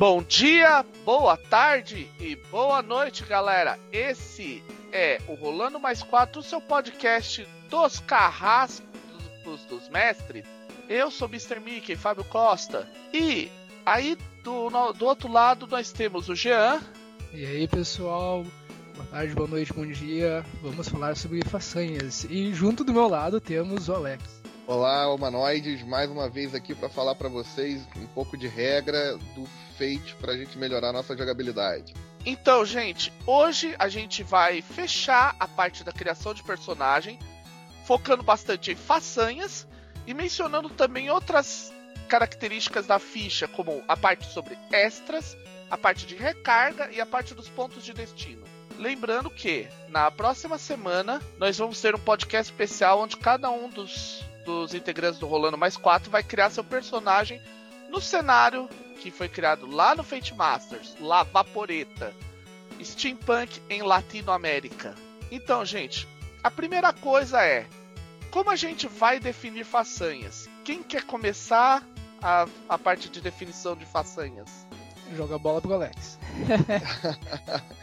Bom dia, boa tarde e boa noite, galera. Esse é o Rolando Mais 4, o seu podcast dos carrascos dos, mestres. Eu sou Mr. Mickey, Fábio Costa. E aí do, do outro lado nós temos o Jean. E aí, pessoal? Boa tarde, boa noite, bom dia. Vamos falar sobre façanhas. E junto do meu lado temos o Alex. Olá, humanoides, mais uma vez aqui para falar para vocês um pouco de regra do Fate para a gente melhorar nossa jogabilidade. Então, gente, hoje a gente vai fechar a parte da criação de personagem, focando bastante em façanhas e mencionando também outras características da ficha, como a parte sobre extras, a parte de recarga e a parte dos pontos de destino. Lembrando que na próxima semana nós vamos ter um podcast especial onde cada um dos dos integrantes do Rolando Mais 4 vai criar seu personagem no cenário que foi criado lá no Fate Masters, La Vaporeta, Steampunk em Latinoamérica. Então, gente, a primeira coisa é como a gente vai definir façanhas? Quem quer começar a, a parte de definição de façanhas? Joga a bola pro Alex.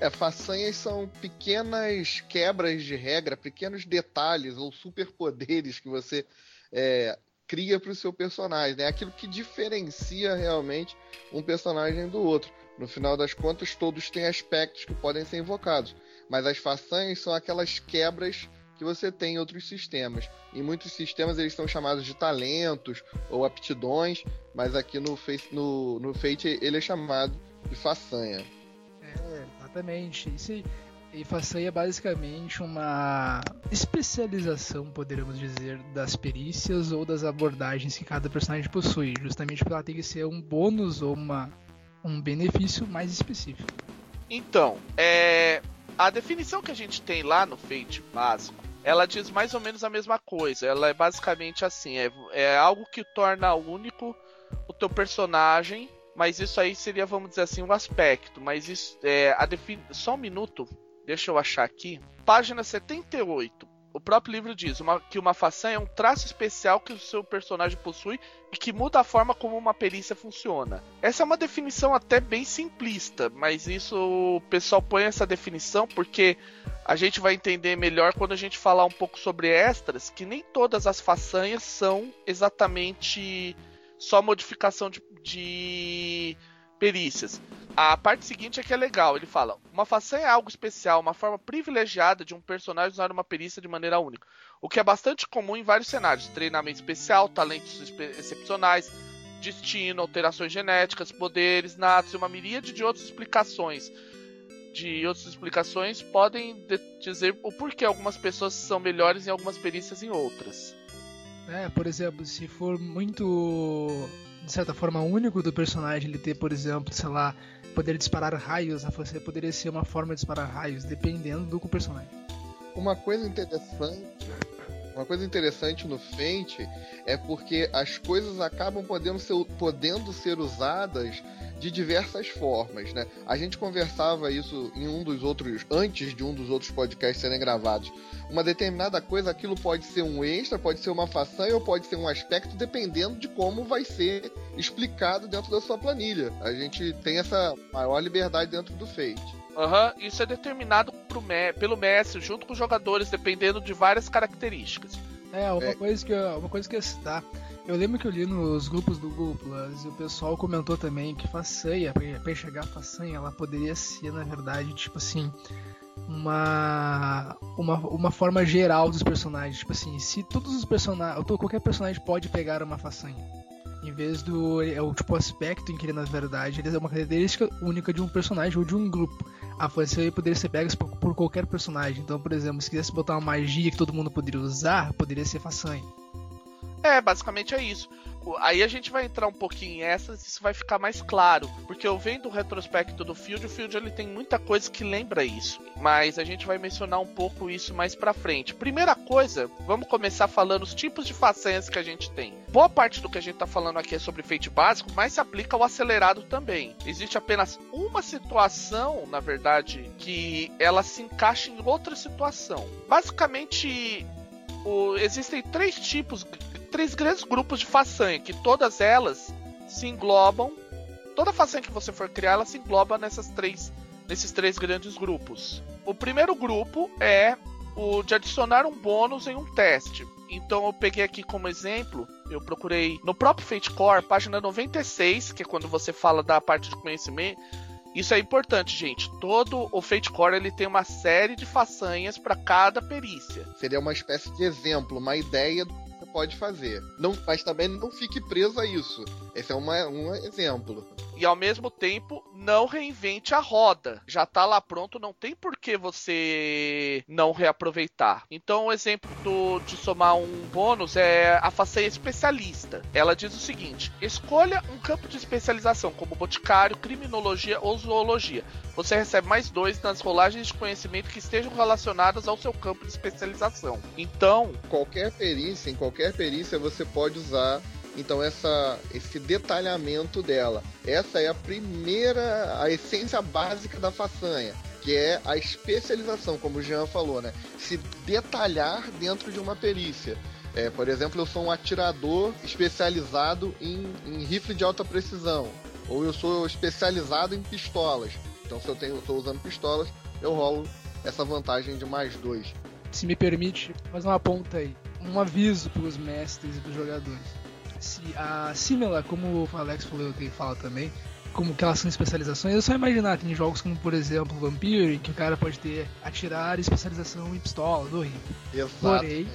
É, façanhas são pequenas quebras de regra, pequenos detalhes ou superpoderes que você é, cria para o seu personagem. Né? aquilo que diferencia realmente um personagem do outro. No final das contas, todos têm aspectos que podem ser invocados, mas as façanhas são aquelas quebras que você tem em outros sistemas. Em muitos sistemas eles são chamados de talentos ou aptidões, mas aqui no, no, no Fate ele é chamado de façanha. Exatamente. Isso e façanha é basicamente uma especialização, poderíamos dizer, das perícias ou das abordagens que cada personagem possui, justamente porque ela tem que ser um bônus ou uma, um benefício mais específico. Então, é, a definição que a gente tem lá no Fate básico, ela diz mais ou menos a mesma coisa. Ela é basicamente assim, é, é algo que torna único o teu personagem mas isso aí seria, vamos dizer assim, um aspecto. Mas isso é a só um minuto, deixa eu achar aqui. Página 78. O próprio livro diz uma, que uma façanha é um traço especial que o seu personagem possui e que muda a forma como uma perícia funciona. Essa é uma definição até bem simplista, mas isso o pessoal põe essa definição porque a gente vai entender melhor quando a gente falar um pouco sobre extras, que nem todas as façanhas são exatamente só modificação de, de perícias. A parte seguinte é que é legal. Ele fala: uma façanha é algo especial, uma forma privilegiada de um personagem usar uma perícia de maneira única. O que é bastante comum em vários cenários: treinamento especial, talentos excepcionais, destino, alterações genéticas, poderes natos e uma miríade de outras explicações. De outras explicações podem dizer o porquê algumas pessoas são melhores em algumas perícias em outras. É, por exemplo, se for muito, de certa forma, único do personagem, ele ter, por exemplo, sei lá, poder disparar raios, você poderia ser uma forma de disparar raios, dependendo do personagem. Uma coisa interessante uma coisa interessante no Fate é porque as coisas acabam podendo ser, podendo ser usadas de diversas formas, né? A gente conversava isso em um dos outros, antes de um dos outros podcasts serem gravados. Uma determinada coisa, aquilo pode ser um extra, pode ser uma façanha ou pode ser um aspecto, dependendo de como vai ser explicado dentro da sua planilha. A gente tem essa maior liberdade dentro do Fate. Uhum, isso é determinado pelo mestre junto com os jogadores, dependendo de várias características. É, uma, é. Coisa, que eu, uma coisa que eu ia citar. Eu lembro que eu li nos grupos do Google Plus e o pessoal comentou também que façanha, pra enxergar façanha, ela poderia ser, na verdade, tipo assim, uma, uma, uma forma geral dos personagens. Tipo assim, se todos os personagens. Qualquer personagem pode pegar uma façanha. Em vez do é o tipo aspecto em que ele na verdade ele é uma característica única de um personagem ou de um grupo. A façanha poderia ser pega por, por qualquer personagem. Então, por exemplo, se quisesse botar uma magia que todo mundo poderia usar, poderia ser façanha. É, basicamente é isso. Aí a gente vai entrar um pouquinho em essas isso vai ficar mais claro. Porque eu vendo o retrospecto do Field, o Field ele tem muita coisa que lembra isso. Mas a gente vai mencionar um pouco isso mais pra frente. Primeira coisa, vamos começar falando os tipos de façanhas que a gente tem. Boa parte do que a gente tá falando aqui é sobre feito básico, mas se aplica ao acelerado também. Existe apenas uma situação, na verdade, que ela se encaixa em outra situação. Basicamente, o, existem três tipos três grandes grupos de façanha, que todas elas se englobam toda façanha que você for criar, ela se engloba nessas três, nesses três grandes grupos. O primeiro grupo é o de adicionar um bônus em um teste. Então eu peguei aqui como exemplo, eu procurei no próprio Fate Core, página 96, que é quando você fala da parte de conhecimento. Isso é importante, gente. Todo o Fate Core ele tem uma série de façanhas para cada perícia. Seria uma espécie de exemplo, uma ideia pode fazer. Não, mas também não fique preso a isso. Esse é uma, um exemplo e ao mesmo tempo não reinvente a roda. Já tá lá pronto, não tem por que você não reaproveitar. Então, o exemplo do, de somar um bônus é a faceia especialista. Ela diz o seguinte: escolha um campo de especialização, como boticário, criminologia ou zoologia. Você recebe mais dois nas rolagens de conhecimento que estejam relacionadas ao seu campo de especialização. Então, qualquer perícia, em qualquer perícia você pode usar então essa, esse detalhamento dela, essa é a primeira, a essência básica da façanha, que é a especialização, como o Jean falou, né? Se detalhar dentro de uma perícia. É, por exemplo, eu sou um atirador especializado em, em rifle de alta precisão, ou eu sou especializado em pistolas. Então, se eu estou usando pistolas, eu rolo essa vantagem de mais dois. Se me permite, fazer uma ponta aí, um aviso para os mestres e para os jogadores a Simila, como o Alex falou, tenho fala também, como que elas são especializações, eu só imaginar, tem jogos como, por exemplo, Vampire, em que o cara pode ter atirar especialização em pistola, do rio. Porém,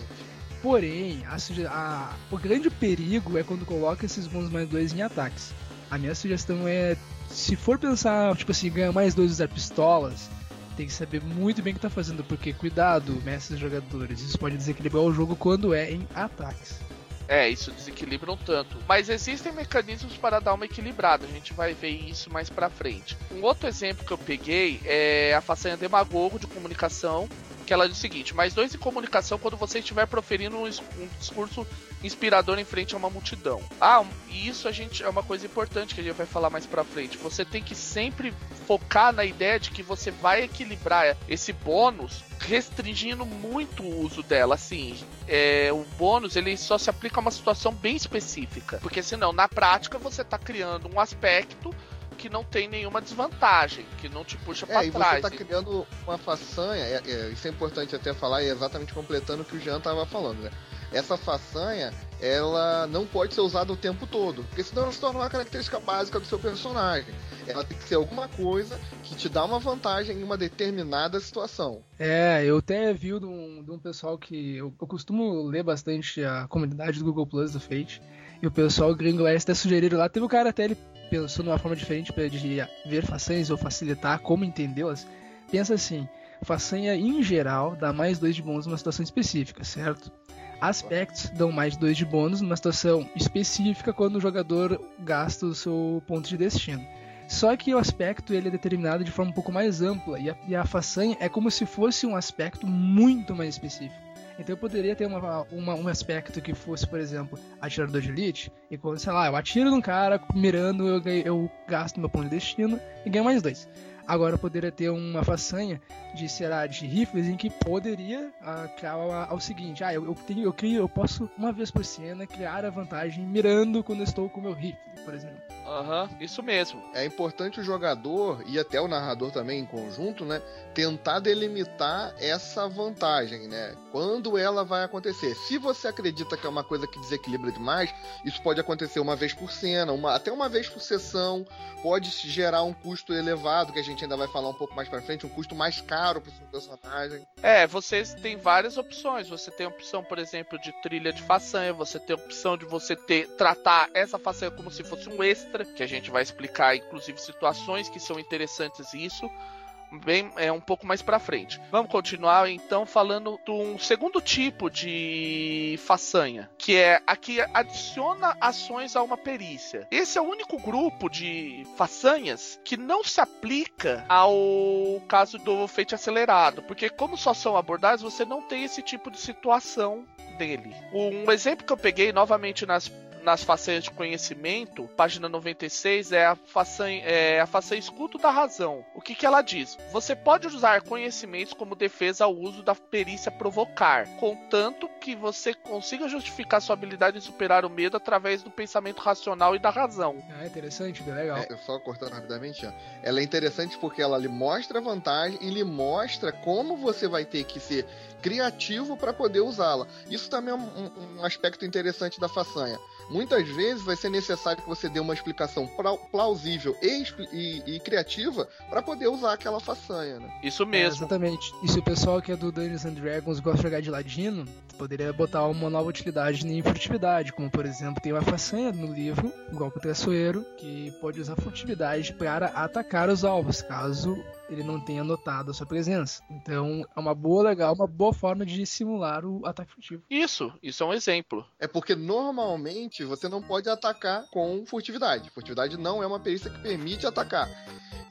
porém a, a, o grande perigo é quando coloca esses bônus mais dois em ataques. A minha sugestão é, se for pensar, tipo assim, ganhar mais dois usar pistolas, tem que saber muito bem o que tá fazendo, porque cuidado, mestres jogadores, isso pode desequilibrar o jogo quando é em ataques. É, isso desequilibra um tanto. Mas existem mecanismos para dar uma equilibrada. A gente vai ver isso mais pra frente. Um outro exemplo que eu peguei é a façanha Demagogo de comunicação. Que ela diz o seguinte: mais dois em comunicação quando você estiver proferindo um, um discurso inspirador em frente a uma multidão. Ah, e isso a gente é uma coisa importante que a gente vai falar mais pra frente. Você tem que sempre focar na ideia de que você vai equilibrar esse bônus restringindo muito o uso dela. Assim, é, o bônus ele só se aplica a uma situação bem específica, porque senão na prática você está criando um aspecto que não tem nenhuma desvantagem, que não te puxa é, para trás. Você tá criando uma façanha, é, é, isso é importante até falar, e exatamente completando o que o Jean estava falando, né? essa façanha ela não pode ser usada o tempo todo, porque senão ela se torna uma característica básica do seu personagem. Ela tem que ser alguma coisa que te dá uma vantagem em uma determinada situação. É, eu até vi de um, de um pessoal que. Eu, eu, costumo ler bastante a comunidade do Google Plus do Fate. E o pessoal gringo lá até sugeriram lá. Teve um cara até ele pensou numa forma diferente de ver façanhas ou facilitar como entendê-las. Pensa assim: façanha em geral dá mais dois de bônus numa situação específica, certo? aspectos dão mais 2 de bônus numa situação específica quando o jogador gasta o seu ponto de destino. Só que o aspecto ele é determinado de forma um pouco mais ampla e a, e a façanha é como se fosse um aspecto muito mais específico. Então eu poderia ter uma, uma, um aspecto que fosse, por exemplo, atirador de elite, e quando, sei lá, eu atiro num cara, mirando, eu, eu gasto meu ponto de destino e ganho mais dois. Agora poderia ter uma façanha de, será, de rifles em que poderia ah, criar ao seguinte, ah, eu, eu, tenho, eu crio, eu posso uma vez por cena criar a vantagem mirando quando estou com meu rifle, por exemplo. Aham, uhum, isso mesmo. É importante o jogador e até o narrador também em conjunto, né, tentar delimitar essa vantagem, né? Quando ela vai acontecer. Se você acredita que é uma coisa que desequilibra demais, isso pode acontecer uma vez por cena, uma, até uma vez por sessão, pode gerar um custo elevado que a gente ainda vai falar um pouco mais para frente, um custo mais caro para o seu personagem. É, vocês têm várias opções. Você tem a opção, por exemplo, de trilha de façanha, você tem a opção de você ter tratar essa façanha como se fosse um extra, que a gente vai explicar inclusive situações que são interessantes isso bem é um pouco mais para frente. Vamos continuar então falando de um segundo tipo de façanha, que é a que adiciona ações a uma perícia. Esse é o único grupo de façanhas que não se aplica ao caso do feito acelerado, porque como só são abordados, você não tem esse tipo de situação dele. Um exemplo que eu peguei novamente nas nas façanhas de conhecimento, página 96, é a façanha, é a façanha escudo da razão. O que, que ela diz? Você pode usar conhecimentos como defesa ao uso da perícia provocar, contanto que você consiga justificar sua habilidade de superar o medo através do pensamento racional e da razão. É interessante, bem legal. É, só cortando rapidamente, ó. ela é interessante porque ela lhe mostra a vantagem e lhe mostra como você vai ter que ser criativo para poder usá-la. Isso também é um, um, aspecto interessante da façanha. Muitas vezes vai ser necessário que você dê uma explicação plausível e, e, e criativa para poder usar aquela façanha. Né? Isso mesmo. É, exatamente. E se o pessoal que é do Dungeons and Dragons gosta de jogar de ladino, poderia botar uma nova utilidade em furtividade, como por exemplo tem uma façanha no livro, igual com o traiçoeiro, que pode usar furtividade para atacar os alvos, caso ele não tenha notado a sua presença. Então é uma boa, legal, uma boa forma de simular o ataque furtivo. Isso, isso é um exemplo. É porque normalmente você não pode atacar com furtividade. Furtividade não é uma perícia que permite atacar.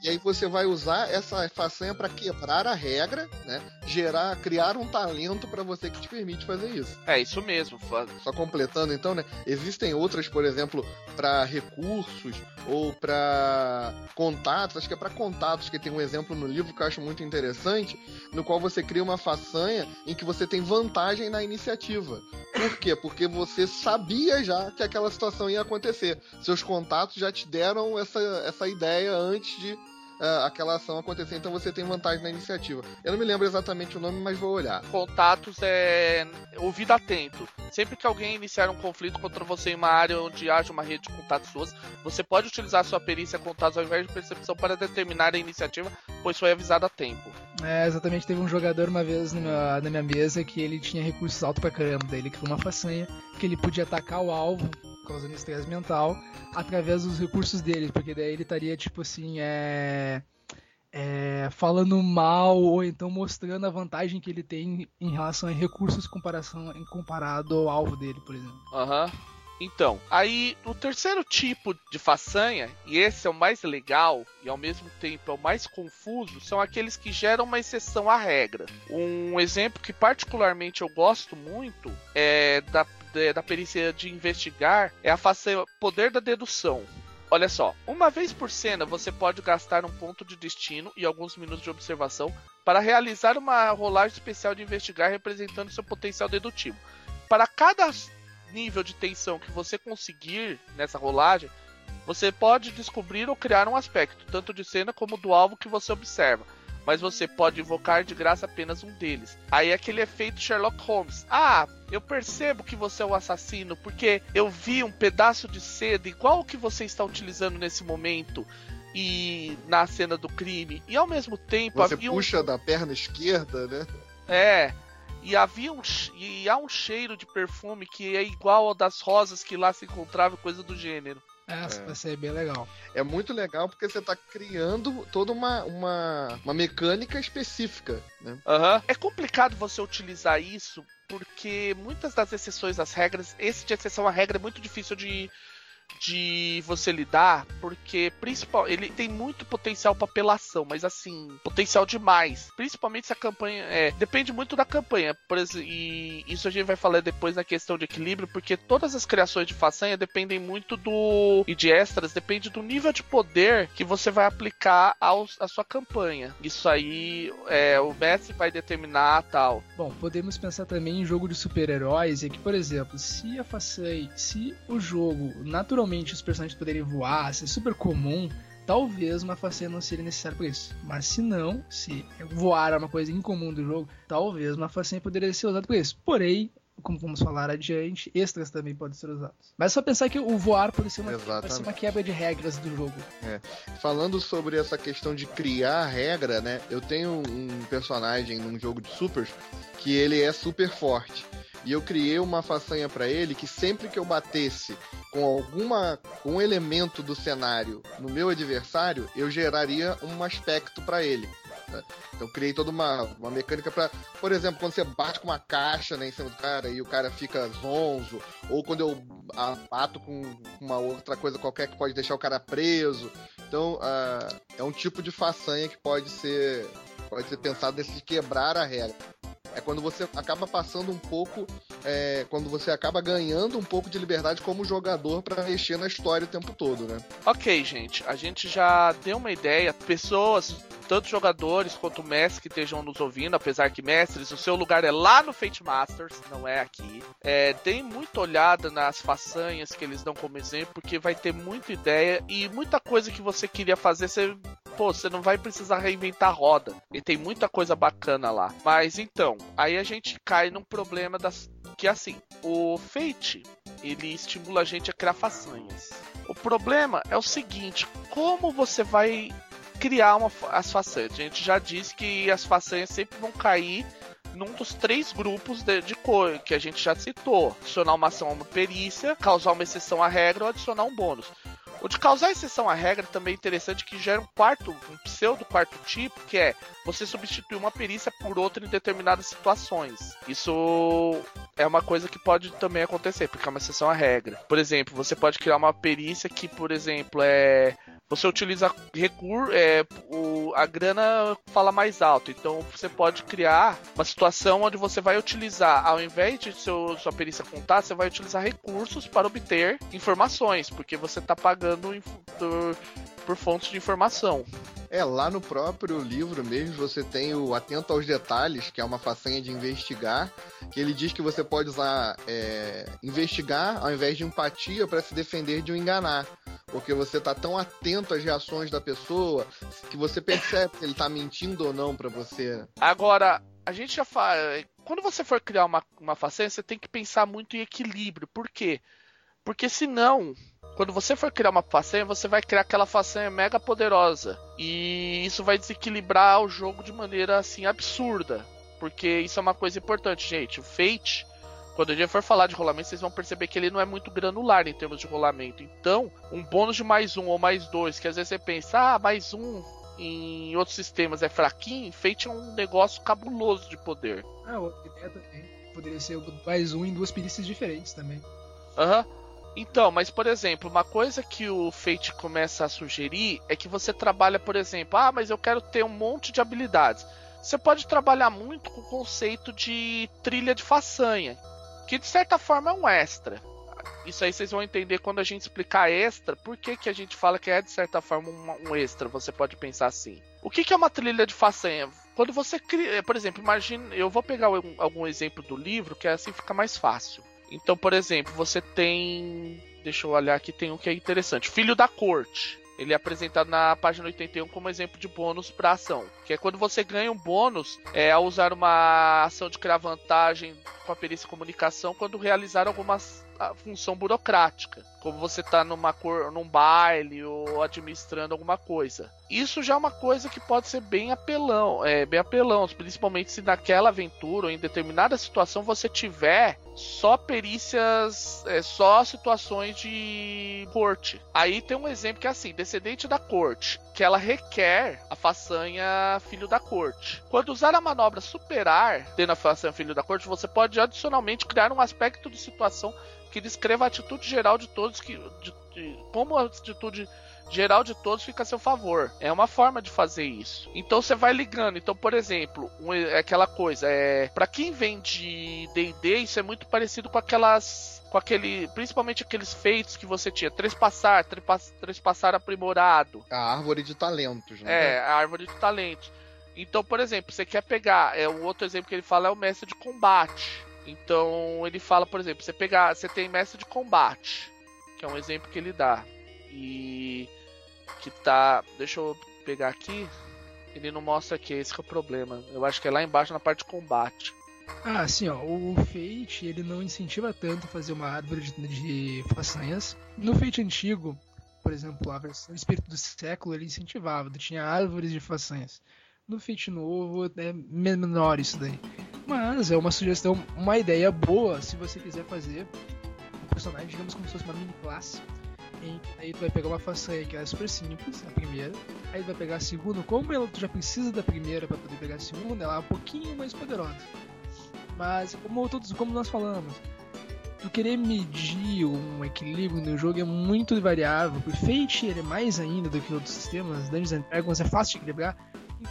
E aí você vai usar essa façanha para quebrar a regra, né? Gerar, criar um talento para você que te permite fazer isso. É isso mesmo. Só completando então, né? Existem outras, por exemplo, para recursos ou para contatos. Acho que é para contatos que tem um exemplo no livro que eu acho muito interessante, no qual você cria uma façanha em que você tem vantagem na iniciativa. Por quê? Porque você sabia já que aquela situação ia acontecer. Seus contatos já te deram essa, essa ideia antes de uh, aquela ação acontecer, então você tem vantagem na iniciativa. Eu não me lembro exatamente o nome, mas vou olhar. Contatos é ouvido atento. Sempre que alguém iniciar um conflito contra você em uma área onde haja uma rede de contatos suas, você pode utilizar sua perícia contatos ao invés de percepção para determinar a iniciativa, pois foi avisado a tempo. É, exatamente. Teve um jogador uma vez na minha mesa que ele tinha recursos altos pra caramba. Daí ele criou uma façanha que ele podia atacar o alvo causando estresse mental através dos recursos dele, porque daí ele estaria tipo assim, é, é, falando mal ou então mostrando a vantagem que ele tem em relação a recursos comparação, comparado ao alvo dele, por exemplo. Aham. Uhum. Então, aí o terceiro tipo de façanha, e esse é o mais legal e ao mesmo tempo é o mais confuso, são aqueles que geram uma exceção à regra. Um exemplo que particularmente eu gosto muito é da, da perícia de investigar é a façanha Poder da Dedução. Olha só, uma vez por cena você pode gastar um ponto de destino e alguns minutos de observação para realizar uma rolagem especial de investigar representando seu potencial dedutivo. Para cada nível de tensão que você conseguir nessa rolagem, você pode descobrir ou criar um aspecto, tanto de cena como do alvo que você observa. Mas você pode invocar de graça apenas um deles. Aí é aquele efeito Sherlock Holmes. Ah, eu percebo que você é o assassino porque eu vi um pedaço de seda igual o que você está utilizando nesse momento e na cena do crime. E ao mesmo tempo você puxa um... da perna esquerda, né? É, e havia um, e há um cheiro de perfume que é igual ao das rosas que lá se encontrava, coisa do gênero. Essa é. vai ser bem legal. É muito legal porque você está criando toda uma, uma, uma mecânica específica. Né? Uhum. É complicado você utilizar isso porque muitas das exceções às regras, esse de exceção à regra é muito difícil de, de você lidar, porque principal, ele tem muito potencial para apelação, mas assim, potencial demais. Principalmente se a campanha é, depende muito da campanha, por exemplo, e isso a gente vai falar depois na questão de equilíbrio, porque todas as criações de façanha dependem muito do e de extras, depende do nível de poder que você vai aplicar ao, à sua campanha. Isso aí é, o mestre vai determinar tal. Bom, podemos pensar também em jogo de super-heróis, e que, por exemplo, se a façanha, se o jogo naturalmente naturalmente os personagens poderem voar, ser super comum, talvez uma façanha não seria necessária para isso. Mas se não, se voar é uma coisa incomum do jogo, talvez uma façanha poderia ser usada para isso. Porém, como vamos falar adiante, extras também podem ser usados. Mas é só pensar que o voar pode ser uma, pode ser uma quebra de regras do jogo. É. Falando sobre essa questão de criar regra, né? Eu tenho um personagem num jogo de supers que ele é super forte. E eu criei uma façanha para ele que sempre que eu batesse com alguma um elemento do cenário no meu adversário, eu geraria um aspecto para ele. Né? Então criei toda uma, uma mecânica para, por exemplo, quando você bate com uma caixa né, em cima do cara e o cara fica zonzo, ou quando eu bato com uma outra coisa qualquer que pode deixar o cara preso. Então uh, é um tipo de façanha que pode ser pode ser pensado nesse quebrar a regra. É quando você acaba passando um pouco, é, quando você acaba ganhando um pouco de liberdade como jogador para mexer na história o tempo todo, né? Ok, gente, a gente já deu uma ideia. Pessoas tanto jogadores quanto mestres que estejam nos ouvindo, apesar que mestres, o seu lugar é lá no Fate Masters, não é aqui. É, deem muita olhada nas façanhas que eles dão como exemplo, porque vai ter muita ideia e muita coisa que você queria fazer, você pô, você não vai precisar reinventar a roda. E tem muita coisa bacana lá. Mas então, aí a gente cai num problema das que assim, o Fate, ele estimula a gente a criar façanhas. O problema é o seguinte, como você vai criar uma, as façanhas. A gente já disse que as façanhas sempre vão cair num dos três grupos de, de cor que a gente já citou: adicionar uma ação a uma perícia, causar uma exceção à regra ou adicionar um bônus. O de causar exceção à regra também é interessante que gera um quarto, um pseudo quarto tipo, que é você substituir uma perícia por outra em determinadas situações. Isso é uma coisa que pode também acontecer, porque é uma exceção à regra. Por exemplo, você pode criar uma perícia que, por exemplo, é você utiliza recurso, é, o, a grana fala mais alto. Então você pode criar uma situação onde você vai utilizar, ao invés de seu, sua perícia contar, você vai utilizar recursos para obter informações, porque você está pagando por, por fontes de informação. É, lá no próprio livro mesmo você tem o Atento aos Detalhes, que é uma façanha de investigar, que ele diz que você pode usar é, investigar ao invés de empatia para se defender de um enganar. Porque você tá tão atento às reações da pessoa que você percebe se ele tá mentindo ou não para você. Agora, a gente já fala. Quando você for criar uma, uma façanha, você tem que pensar muito em equilíbrio. Por quê? Porque senão quando você for criar uma façanha, você vai criar aquela façanha mega poderosa. E isso vai desequilibrar o jogo de maneira assim absurda. Porque isso é uma coisa importante, gente. O Fate, quando a gente for falar de rolamento, vocês vão perceber que ele não é muito granular em termos de rolamento. Então, um bônus de mais um ou mais dois, que às vezes você pensa, ah, mais um em outros sistemas é fraquinho, Fate é um negócio cabuloso de poder. Ah, outra ideia também. Poderia ser mais um em duas perícias diferentes também. Aham. Uhum. Então, mas por exemplo, uma coisa que o Fate começa a sugerir é que você trabalha, por exemplo, ah, mas eu quero ter um monte de habilidades. Você pode trabalhar muito com o conceito de trilha de façanha, que de certa forma é um extra. Isso aí vocês vão entender quando a gente explicar extra, por que, que a gente fala que é de certa forma um, um extra, você pode pensar assim. O que, que é uma trilha de façanha? Quando você cria, por exemplo, imagine, eu vou pegar algum exemplo do livro que assim fica mais fácil. Então, por exemplo, você tem. Deixa eu olhar aqui, tem um que é interessante. Filho da Corte. Ele é apresentado na página 81 como exemplo de bônus para ação. Que é quando você ganha um bônus é, ao usar uma ação de criar vantagem com a perícia comunicação quando realizar algumas função burocrática, como você está numa cor, num baile ou administrando alguma coisa. Isso já é uma coisa que pode ser bem apelão, é, bem apelão, principalmente se naquela aventura ou em determinada situação você tiver só perícias, é, só situações de corte. Aí tem um exemplo que é assim, descendente da corte, que ela requer a façanha filho da corte. Quando usar a manobra superar, tendo a façanha filho da corte, você pode adicionalmente criar um aspecto de situação que descreva a atitude geral de todos que de, de, como a atitude geral de todos fica a seu favor. É uma forma de fazer isso. Então você vai ligando. Então, por exemplo, um, é aquela coisa é para quem vem de D&D, isso é muito parecido com aquelas com aquele, principalmente aqueles feitos que você tinha, três passar, três passar aprimorado. A árvore de talentos, né? É, a árvore de talentos. Então, por exemplo, você quer pegar, é o outro exemplo que ele fala é o mestre de combate. Então ele fala, por exemplo, você pegar, você tem mestre de combate, que é um exemplo que ele dá. E que tá, deixa eu pegar aqui. Ele não mostra aqui, esse é o problema. Eu acho que é lá embaixo na parte de combate. Ah, sim, ó. O Fate ele não incentiva tanto fazer uma árvore de, de façanhas. No Fate antigo, por exemplo, a versão Espírito do Século ele incentivava, tinha árvores de façanhas. No Fate novo é menor isso daí. Mas é uma sugestão, uma ideia boa se você quiser fazer um personagem, digamos como se fosse uma mini classe. Aí tu vai pegar uma façanha que é super simples, a primeira. Aí tu vai pegar a segunda, como ela, tu já precisa da primeira para poder pegar a segunda, ela é um pouquinho mais poderosa. Mas como todos, como nós falamos, tu querer medir um equilíbrio no jogo é muito variável. O Fate é mais ainda do que outros sistemas, Dungeons and Dragons é fácil de equilibrar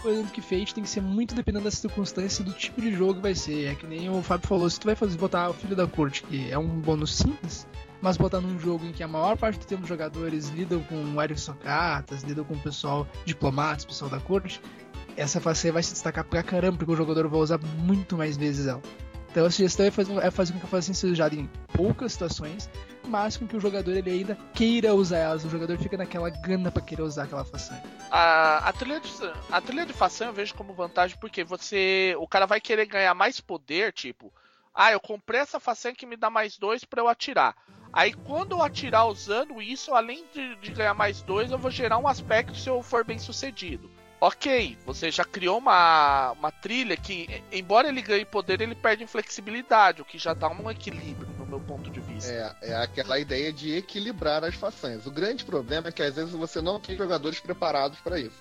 exemplo, que Fate tem que ser muito dependendo da circunstância do tipo de jogo que vai ser. É que nem o Fábio falou, se tu vai fazer, botar o Filho da Corte, que é um bônus simples, mas botar num jogo em que a maior parte do tempo os jogadores lidam com aristocratas, lidam com o pessoal diplomatas, pessoal da corte, essa faceia vai se destacar pra caramba, porque o jogador vai usar muito mais vezes ela. Então a sugestão é fazer, é fazer com que a façanha seja usada em poucas situações, mas com que o jogador ele ainda queira usar elas. O jogador fica naquela gana para querer usar aquela façanha. A, a, trilha de, de façanha eu vejo como vantagem porque você. O cara vai querer ganhar mais poder, tipo. Ah, eu comprei essa façanha que me dá mais dois para eu atirar. Aí quando eu atirar usando isso, além de, de ganhar mais dois, eu vou gerar um aspecto se eu for bem sucedido ok, você já criou uma, uma trilha que, embora ele ganhe poder, ele perde flexibilidade, o que já dá um equilíbrio, no meu ponto de vista. É, é aquela ideia de equilibrar as façanhas. O grande problema é que às vezes você não tem jogadores preparados para isso.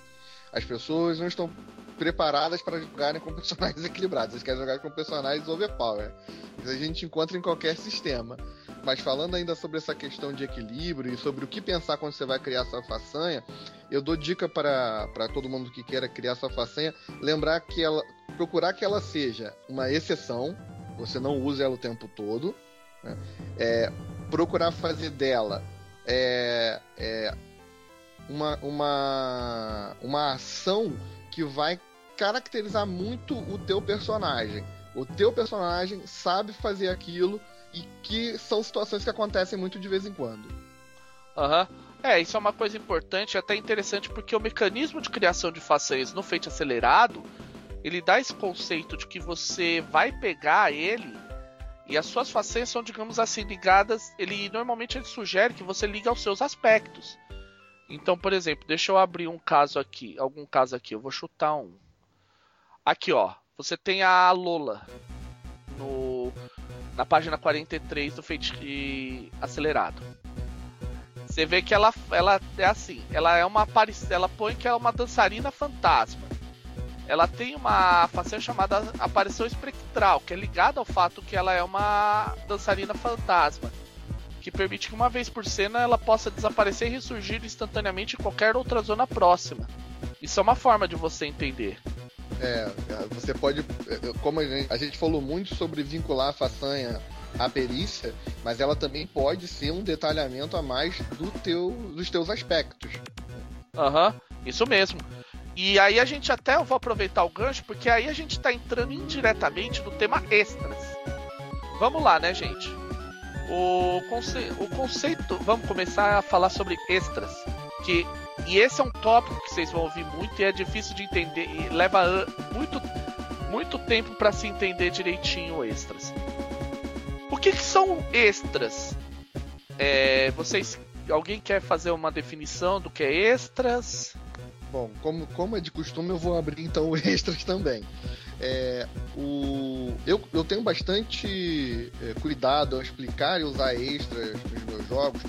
As pessoas não estão preparadas para jogarem com personagens equilibrados, eles querem jogar com personagens overpower. Isso a gente encontra em qualquer sistema. Mas falando ainda sobre essa questão de equilíbrio e sobre o que pensar quando você vai criar sua façanha, eu dou dica para todo mundo que queira criar sua façanha, lembrar que ela procurar que ela seja uma exceção, você não use ela o tempo todo, né? é, procurar fazer dela é, é, uma, uma, uma ação que vai caracterizar muito o teu personagem. O teu personagem sabe fazer aquilo e que são situações que acontecem muito de vez em quando. Aham. Uhum. É, isso é uma coisa importante, até interessante, porque o mecanismo de criação de façanhas no feito acelerado, ele dá esse conceito de que você vai pegar ele e as suas façanhas são, digamos assim, ligadas. Ele normalmente ele sugere que você liga aos seus aspectos. Então, por exemplo, deixa eu abrir um caso aqui, algum caso aqui, eu vou chutar um. Aqui, ó, você tem a Lola no na página 43 do Fate Acelerado. Você vê que ela, ela é assim, ela é uma ela põe que é uma dançarina fantasma. Ela tem uma façanha chamada aparição espectral, que é ligada ao fato que ela é uma dançarina fantasma, que permite que uma vez por cena ela possa desaparecer e ressurgir instantaneamente em qualquer outra zona próxima. Isso é uma forma de você entender. É, você pode. É, como a gente, a gente falou muito sobre vincular a façanha à perícia, mas ela também pode ser um detalhamento a mais do teu, dos teus aspectos. Aham, uhum, isso mesmo. E aí a gente até eu vou aproveitar o gancho, porque aí a gente está entrando indiretamente no tema extras. Vamos lá, né, gente? O, conce... o conceito. Vamos começar a falar sobre extras. Que e esse é um tópico que vocês vão ouvir muito e é difícil de entender e leva muito, muito tempo para se entender direitinho extras. O que, que são extras? É, vocês, alguém quer fazer uma definição do que é extras? Bom, como, como é de costume, eu vou abrir então extras também. É, o, eu, eu tenho bastante é, cuidado ao explicar e usar extras nos meus jogos,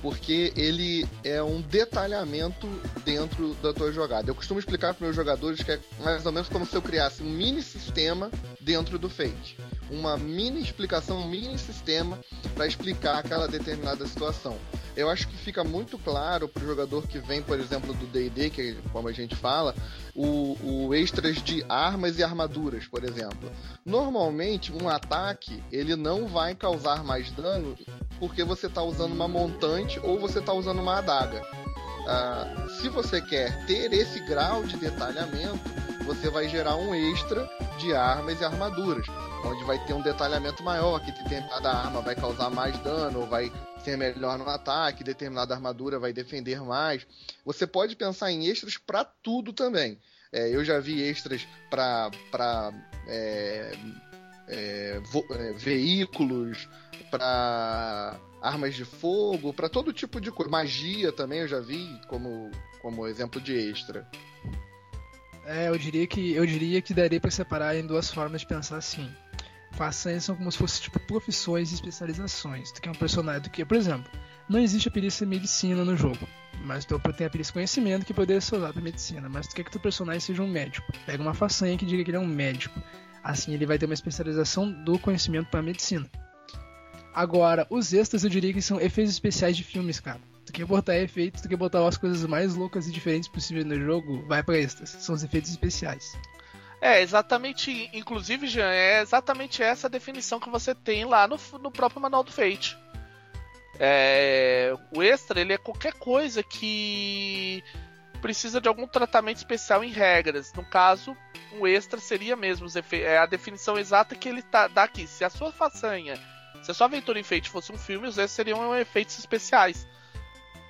porque ele é um detalhamento dentro da tua jogada. Eu costumo explicar para meus jogadores que é mais ou menos como se eu criasse um mini sistema dentro do Fate. Uma mini explicação, um mini sistema para explicar aquela determinada situação. Eu acho que fica muito claro para o jogador que vem, por exemplo, do D&D, que como a gente fala, o, o extras de armas e armaduras, por exemplo. Normalmente, um ataque ele não vai causar mais dano porque você está usando uma montante ou você está usando uma adaga. Ah, se você quer ter esse grau de detalhamento, você vai gerar um extra de armas e armaduras, onde vai ter um detalhamento maior, que determinada arma vai causar mais dano, ou vai ser melhor no ataque, determinada armadura vai defender mais. Você pode pensar em extras para tudo também. É, eu já vi extras para é, é, é, veículos, para armas de fogo, para todo tipo de coisa. Magia também eu já vi como, como exemplo de extra. É, eu diria que eu diria que daria para separar em duas formas de pensar assim. Façanhas são como se fossem tipo profissões e especializações. Tu quer um personagem do que, por exemplo, não existe a perícia medicina no jogo, mas tu tem a perícia conhecimento que poderia ser usada para medicina, mas tu quer que teu personagem seja um médico. Pega uma façanha que diga que ele é um médico. Assim ele vai ter uma especialização do conhecimento para medicina. Agora, os extras eu diria que são efeitos especiais de filmes, cara. Tu quer botar efeitos, tu quer botar as coisas mais loucas e diferentes possíveis no jogo, vai pra extras. São os efeitos especiais. É, exatamente. Inclusive, Jean, é exatamente essa definição que você tem lá no, no próprio manual do Fate. É, o extra, ele é qualquer coisa que precisa de algum tratamento especial em regras. No caso, o extra seria mesmo é a definição exata que ele tá, dá aqui. Se a sua façanha, se a sua aventura em Fate fosse um filme, os extras seriam efeitos especiais.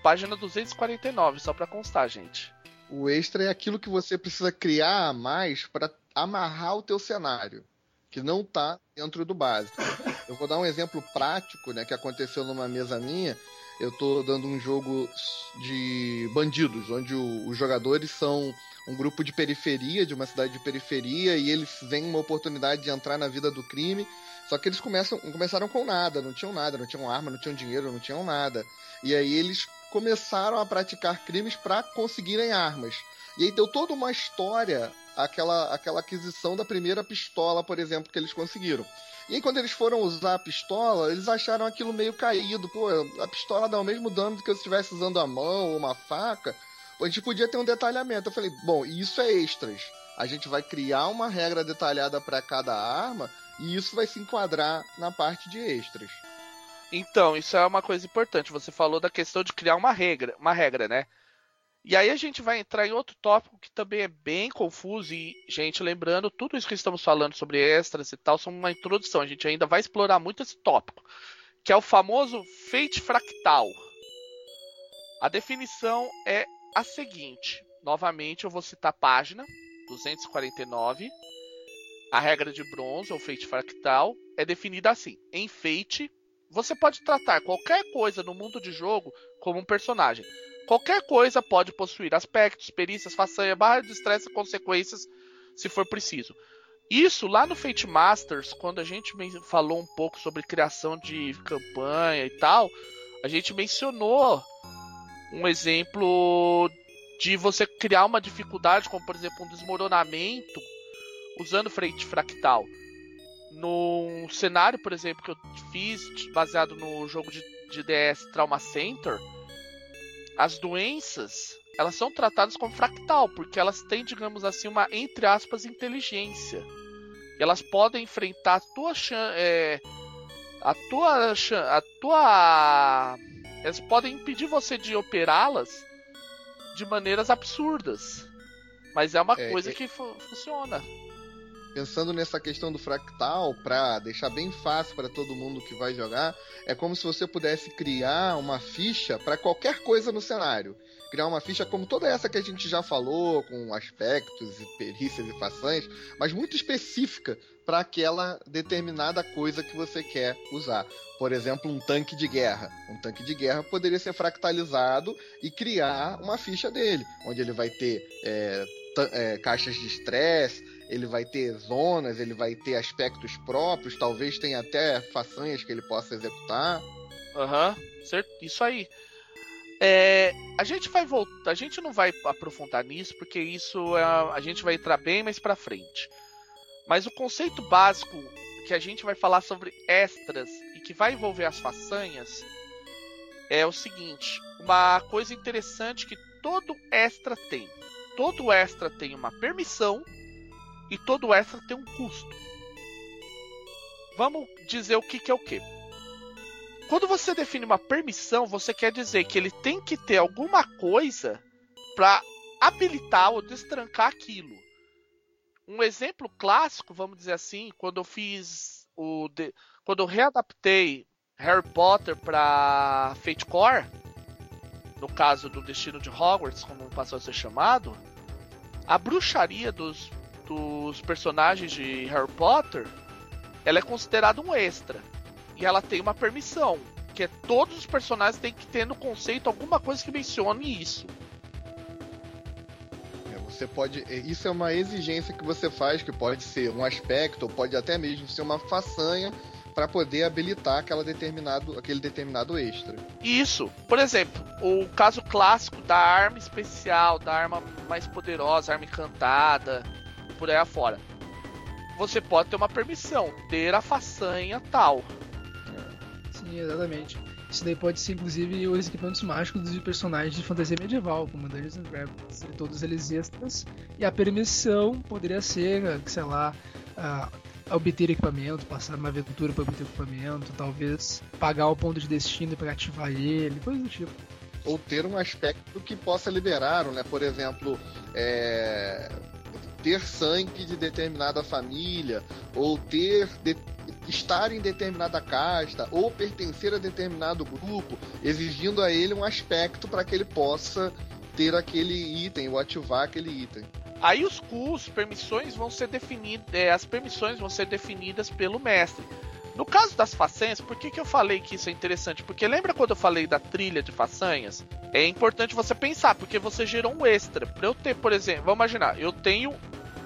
Página 249, só para constar, gente. O extra é aquilo que você precisa criar a mais para amarrar o teu cenário, que não está dentro do básico. Eu vou dar um exemplo prático, né, que aconteceu numa mesa minha. Eu estou dando um jogo de bandidos, onde o, os jogadores são um grupo de periferia, de uma cidade de periferia, e eles veem uma oportunidade de entrar na vida do crime. Só que eles começam, começaram com nada, não tinham nada, não tinham arma, não tinham dinheiro, não tinham nada. E aí eles começaram a praticar crimes para conseguirem armas. E aí deu toda uma história aquela, aquela aquisição da primeira pistola, por exemplo, que eles conseguiram. E aí, quando eles foram usar a pistola, eles acharam aquilo meio caído. Pô, a pistola dá o mesmo dano do que eu estivesse usando a mão ou uma faca. A gente podia ter um detalhamento. Eu falei, bom, isso é extras. A gente vai criar uma regra detalhada para cada arma e isso vai se enquadrar na parte de extras. Então, isso é uma coisa importante. Você falou da questão de criar uma regra, uma regra, né? E aí a gente vai entrar em outro tópico que também é bem confuso e, gente, lembrando, tudo isso que estamos falando sobre extras e tal são uma introdução. A gente ainda vai explorar muito esse tópico, que é o famoso fate fractal. A definição é a seguinte. Novamente, eu vou citar a página 249. A regra de bronze, ou fate fractal, é definida assim: em fate, você pode tratar qualquer coisa no mundo de jogo como um personagem Qualquer coisa pode possuir aspectos, perícias, façanha, barra de e consequências, se for preciso. Isso lá no Fate Masters, quando a gente falou um pouco sobre criação de campanha e tal, a gente mencionou um exemplo de você criar uma dificuldade, como por exemplo um desmoronamento, usando Fate Fractal. Num cenário, por exemplo, que eu fiz baseado no jogo de, de DS Trauma Center, as doenças elas são tratadas como fractal, porque elas têm, digamos assim, uma, entre aspas, inteligência. Elas podem enfrentar a tua é, a tua a tua elas podem impedir você de operá-las de maneiras absurdas. Mas é uma é, coisa é... que fu funciona pensando nessa questão do fractal, para deixar bem fácil para todo mundo que vai jogar, é como se você pudesse criar uma ficha para qualquer coisa no cenário. Criar uma ficha como toda essa que a gente já falou, com aspectos e perícias e façanhas, mas muito específica para aquela determinada coisa que você quer usar. Por exemplo, um tanque de guerra. Um tanque de guerra poderia ser fractalizado e criar uma ficha dele, onde ele vai ter é, é, caixas de estresse, ele vai ter zonas, ele vai ter aspectos próprios, talvez tenha até façanhas que ele possa executar. Aham, uhum, isso aí. É, a gente vai voltar, a gente não vai aprofundar nisso porque isso é, a gente vai entrar bem mais para frente. Mas o conceito básico que a gente vai falar sobre extras e que vai envolver as façanhas é o seguinte: uma coisa interessante que todo extra tem. Todo extra tem uma permissão e todo extra tem um custo. Vamos dizer o que, que é o que. Quando você define uma permissão, você quer dizer que ele tem que ter alguma coisa para habilitar ou destrancar aquilo. Um exemplo clássico, vamos dizer assim, quando eu fiz o de... quando eu readaptei Harry Potter para Fate Core, no caso do Destino de Hogwarts, como passou a ser chamado, a bruxaria dos dos personagens de Harry Potter, ela é considerada um extra. E ela tem uma permissão, que é todos os personagens têm que ter no conceito alguma coisa que mencione isso. É, você pode. É, isso é uma exigência que você faz, que pode ser um aspecto, ou pode até mesmo ser uma façanha para poder habilitar aquela determinado, aquele determinado extra. Isso. Por exemplo, o caso clássico da arma especial, da arma mais poderosa, arma encantada, por aí afora. Você pode ter uma permissão, ter a façanha tal. Sim, exatamente. Isso daí pode ser, inclusive, os equipamentos mágicos dos personagens de fantasia medieval, como Dungeons and Dragons, todos eles extras. E a permissão poderia ser, sei lá, uh, obter equipamento, passar uma aventura para obter equipamento, talvez pagar o ponto de destino para ativar ele, coisa do tipo ou ter um aspecto que possa liberar, né? Por exemplo, é... ter sangue de determinada família, ou ter de... estar em determinada casta, ou pertencer a determinado grupo, exigindo a ele um aspecto para que ele possa ter aquele item ou ativar aquele item. Aí os cus, permissões vão ser definidas, é, as permissões vão ser definidas pelo mestre. No caso das façanhas, por que, que eu falei que isso é interessante? Porque lembra quando eu falei da trilha de façanhas? É importante você pensar, porque você gerou um extra. Pra eu ter, por exemplo, vamos imaginar, eu tenho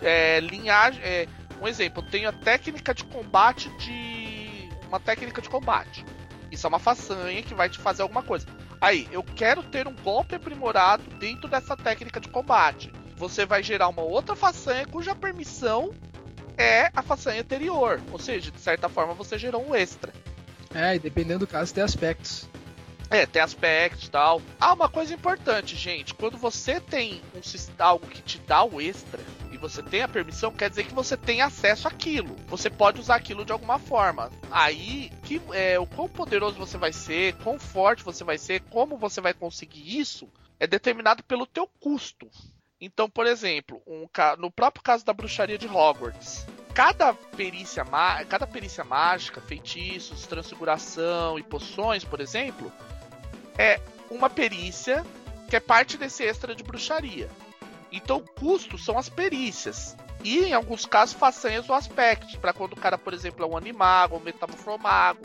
é, linhagem. É, um exemplo, eu tenho a técnica de combate de. Uma técnica de combate. Isso é uma façanha que vai te fazer alguma coisa. Aí, eu quero ter um golpe aprimorado dentro dessa técnica de combate. Você vai gerar uma outra façanha cuja permissão é a façanha anterior. Ou seja, de certa forma você gerou um extra. É, e dependendo do caso, tem aspectos. É, tem aspectos e tal. Ah, uma coisa importante, gente. Quando você tem um, algo que te dá o extra e você tem a permissão, quer dizer que você tem acesso àquilo. Você pode usar aquilo de alguma forma. Aí, que, é, o quão poderoso você vai ser, quão forte você vai ser, como você vai conseguir isso, é determinado pelo teu custo. Então, por exemplo, um, no próprio caso da bruxaria de Hogwarts, cada perícia, cada perícia mágica, feitiços, transfiguração e poções, por exemplo, é uma perícia que é parte desse extra de bruxaria. Então, o custo são as perícias. E, em alguns casos, façanhas ou aspectos. Para quando o cara, por exemplo, é um animago, um metamorfomago,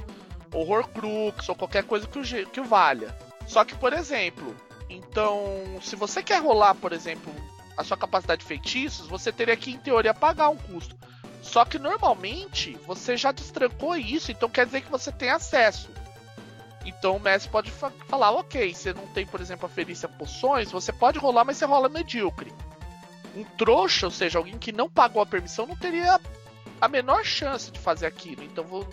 ou horcrux, ou qualquer coisa que o, que o valha. Só que, por exemplo, então, se você quer rolar, por exemplo, a sua capacidade de feitiços, você teria que, em teoria, pagar um custo. Só que normalmente você já destrancou isso, então quer dizer que você tem acesso. Então o mestre pode fa falar, ok, você não tem, por exemplo, a ferícia poções, você pode rolar, mas você rola medíocre. Um trouxa, ou seja, alguém que não pagou a permissão, não teria a menor chance de fazer aquilo. Então vou,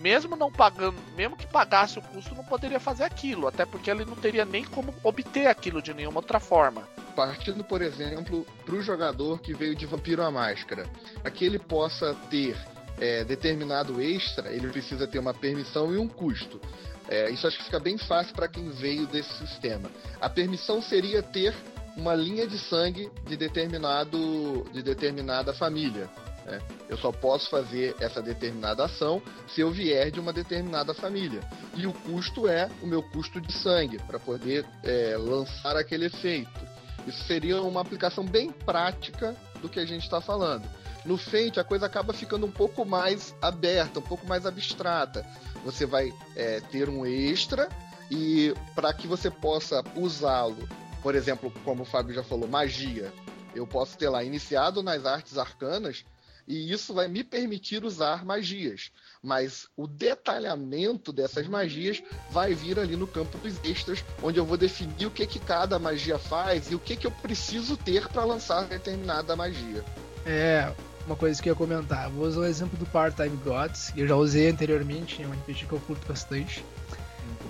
mesmo não pagando, mesmo que pagasse o custo, não poderia fazer aquilo, até porque ele não teria nem como obter aquilo de nenhuma outra forma. Partindo, por exemplo, para o jogador que veio de Vampiro à Máscara, para que ele possa ter é, determinado extra, ele precisa ter uma permissão e um custo. É, isso acho que fica bem fácil para quem veio desse sistema. A permissão seria ter uma linha de sangue de determinado de determinada família. Né? Eu só posso fazer essa determinada ação se eu vier de uma determinada família. E o custo é o meu custo de sangue para poder é, lançar aquele efeito. Isso seria uma aplicação bem prática do que a gente está falando. No Fate, a coisa acaba ficando um pouco mais aberta, um pouco mais abstrata. Você vai é, ter um extra e para que você possa usá-lo, por exemplo, como o Fábio já falou, magia. Eu posso ter lá iniciado nas artes arcanas, e isso vai me permitir usar magias. Mas o detalhamento dessas magias vai vir ali no campo dos extras, onde eu vou definir o que, que cada magia faz e o que, que eu preciso ter para lançar determinada magia. É, uma coisa que eu ia comentar. Vou usar o exemplo do Part-Time Gods, que eu já usei anteriormente, é um RPG que eu curto bastante.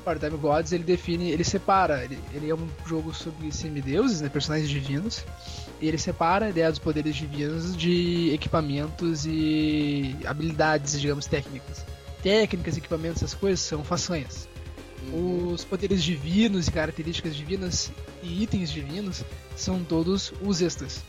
Part-Time Gods ele define, ele separa, ele, ele é um jogo sobre semideuses, né, personagens divinos. E ele separa a ideia dos poderes divinos de equipamentos e habilidades, digamos, técnicas. Técnicas, equipamentos, essas coisas são façanhas. Uhum. Os poderes divinos e características divinas e itens divinos são todos os extras.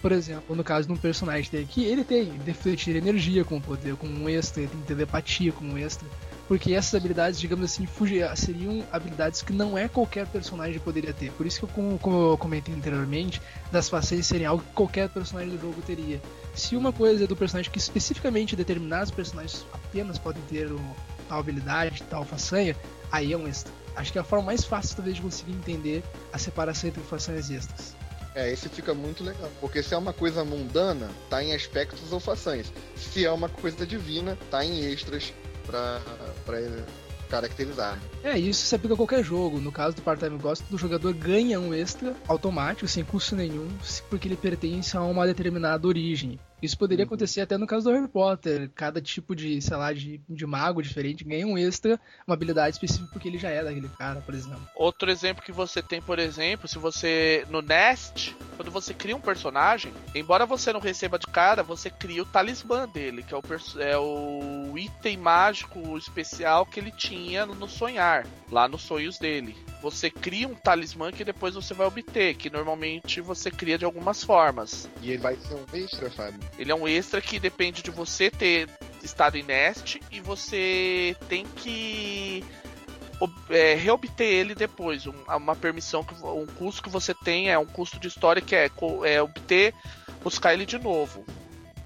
Por exemplo, no caso de um personagem aqui, ele tem defletir energia com poder, com um extra, ele tem telepatia com um extra porque essas habilidades, digamos assim, seriam habilidades que não é qualquer personagem poderia ter. Por isso que, eu, como, eu comentei anteriormente, das facetas serem algo que qualquer personagem do jogo teria. Se uma coisa é do personagem que especificamente determinados personagens apenas podem ter tal habilidade, tal façanha, aí é um extra. Acho que é a forma mais fácil, talvez, de conseguir entender a separação entre façanhas extras. É, esse fica muito legal. Porque se é uma coisa mundana, tá em aspectos ou façanhas. Se é uma coisa divina, tá em extras para caracterizar. É, isso se aplica a qualquer jogo. No caso do Part-Time Ghost, o jogador ganha um extra automático, sem custo nenhum, porque ele pertence a uma determinada origem. Isso poderia acontecer até no caso do Harry Potter. Cada tipo de, sei lá, de, de mago diferente ganha um extra, uma habilidade específica porque ele já é daquele cara, por exemplo. Outro exemplo que você tem, por exemplo, se você no Nest, quando você cria um personagem, embora você não receba de cara, você cria o talismã dele, que é o, é o item mágico especial que ele tinha no sonhar, lá nos sonhos dele. Você cria um talismã que depois você vai obter, que normalmente você cria de algumas formas. E ele vai ser um extra, Fábio? Ele é um extra que depende de você ter estado em Nest e você tem que é, reobter ele depois. Um, uma permissão, que, um custo que você tem é um custo de história que é, é obter, buscar ele de novo.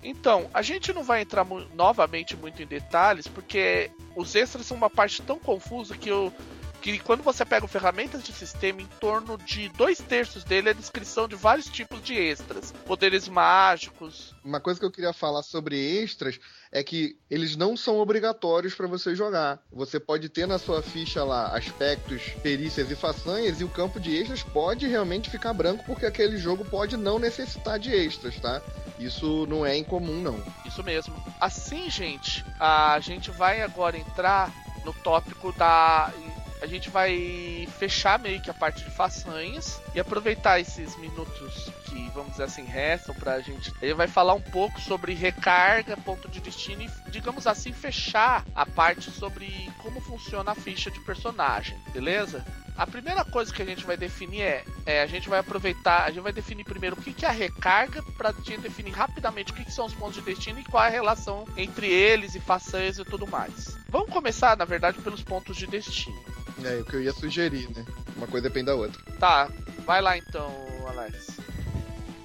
Então, a gente não vai entrar novamente muito em detalhes, porque os extras são uma parte tão confusa que eu que quando você pega ferramentas de sistema, em torno de dois terços dele é descrição de vários tipos de extras, poderes mágicos. Uma coisa que eu queria falar sobre extras é que eles não são obrigatórios para você jogar. Você pode ter na sua ficha lá aspectos, perícias e façanhas, e o campo de extras pode realmente ficar branco, porque aquele jogo pode não necessitar de extras, tá? Isso não é incomum, não. Isso mesmo. Assim, gente, a gente vai agora entrar no tópico da a gente vai fechar meio que a parte de façanhas e aproveitar esses minutos que, vamos dizer assim, restam pra gente. Ele vai falar um pouco sobre recarga, ponto de destino e, digamos assim, fechar a parte sobre como funciona a ficha de personagem, beleza? A primeira coisa que a gente vai definir é, é a gente vai aproveitar, a gente vai definir primeiro o que, que é a recarga, para gente definir rapidamente o que, que são os pontos de destino e qual é a relação entre eles e façanhas e tudo mais. Vamos começar, na verdade, pelos pontos de destino. É, o que eu ia sugerir, né? Uma coisa depende da outra. Tá, vai lá então, Alex.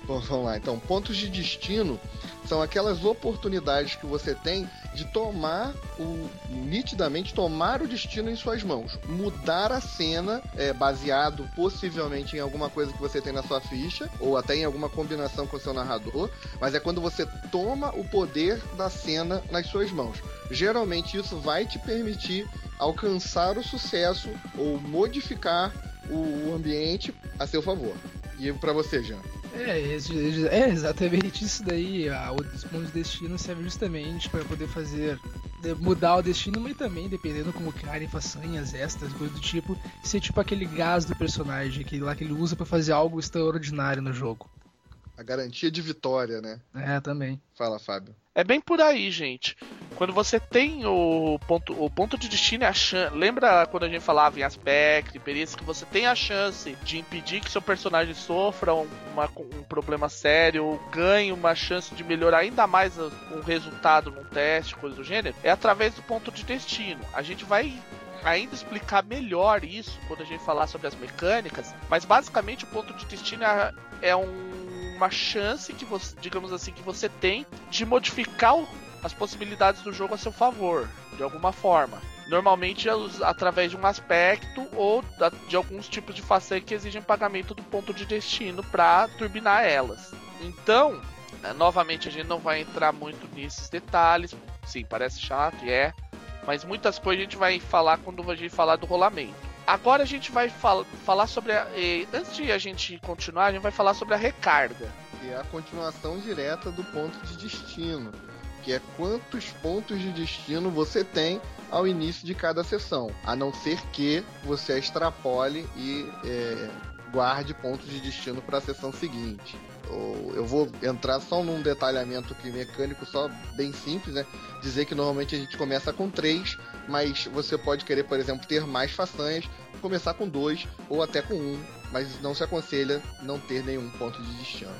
Bom, vamos lá. Então, pontos de destino são aquelas oportunidades que você tem de tomar o nitidamente tomar o destino em suas mãos, mudar a cena é, baseado possivelmente em alguma coisa que você tem na sua ficha ou até em alguma combinação com o seu narrador, mas é quando você toma o poder da cena nas suas mãos. Geralmente isso vai te permitir alcançar o sucesso ou modificar o ambiente a seu favor. E para você, Jean? É, é exatamente isso daí. Os pontos de destino servem justamente para poder fazer mudar o destino, mas também, dependendo como criarem façanhas, extras, coisas do tipo, ser tipo aquele gás do personagem, que lá que ele usa para fazer algo extraordinário no jogo. A garantia de vitória, né? É, também. Fala, Fábio. É bem por aí, gente. Quando você tem o ponto, o ponto de destino é a chance. Lembra quando a gente falava em aspecto, perícia, que você tem a chance de impedir que seu personagem sofra uma, um problema sério ou ganhe uma chance de melhorar ainda mais um resultado num teste, coisa do gênero? É através do ponto de destino. A gente vai ainda explicar melhor isso quando a gente falar sobre as mecânicas, mas basicamente o ponto de destino é, é um uma chance que você, digamos assim, que você tem de modificar as possibilidades do jogo a seu favor, de alguma forma. Normalmente através de um aspecto ou de alguns tipos de façanha que exigem pagamento do ponto de destino para turbinar elas. Então, né, novamente a gente não vai entrar muito nesses detalhes. Sim, parece chato e é, mas muitas coisas a gente vai falar quando a gente falar do rolamento. Agora a gente vai fal falar sobre a. antes de a gente continuar, a gente vai falar sobre a recarga. Que é a continuação direta do ponto de destino. Que é quantos pontos de destino você tem ao início de cada sessão. A não ser que você extrapole e é, guarde pontos de destino para a sessão seguinte eu vou entrar só num detalhamento aqui mecânico, só bem simples, né? Dizer que normalmente a gente começa com três, mas você pode querer, por exemplo, ter mais façanhas, começar com dois ou até com um, mas não se aconselha não ter nenhum ponto de destino.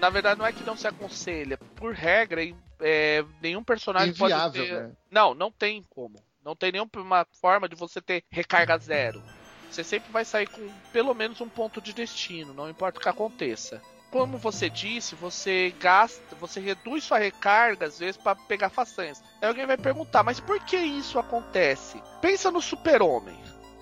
Na verdade, não é que não se aconselha. Por regra, é, nenhum personagem Inviável, pode ter. Né? Não, não tem como. Não tem nenhuma forma de você ter recarga zero. Você sempre vai sair com pelo menos um ponto de destino, não importa o que aconteça como você disse, você gasta, você reduz sua recarga às vezes para pegar façanhas. Alguém vai perguntar, mas por que isso acontece? Pensa no Super-Homem.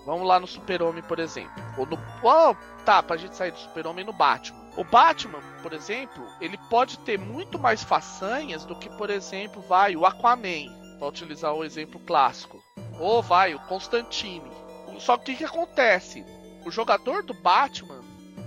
Vamos lá no Super-Homem, por exemplo. Ou no. Oh, tá, pra gente sair do Super-Homem no Batman. O Batman, por exemplo, ele pode ter muito mais façanhas do que, por exemplo, vai o Aquaman, para utilizar o exemplo clássico. Ou vai o Constantine. Só que o que acontece? O jogador do Batman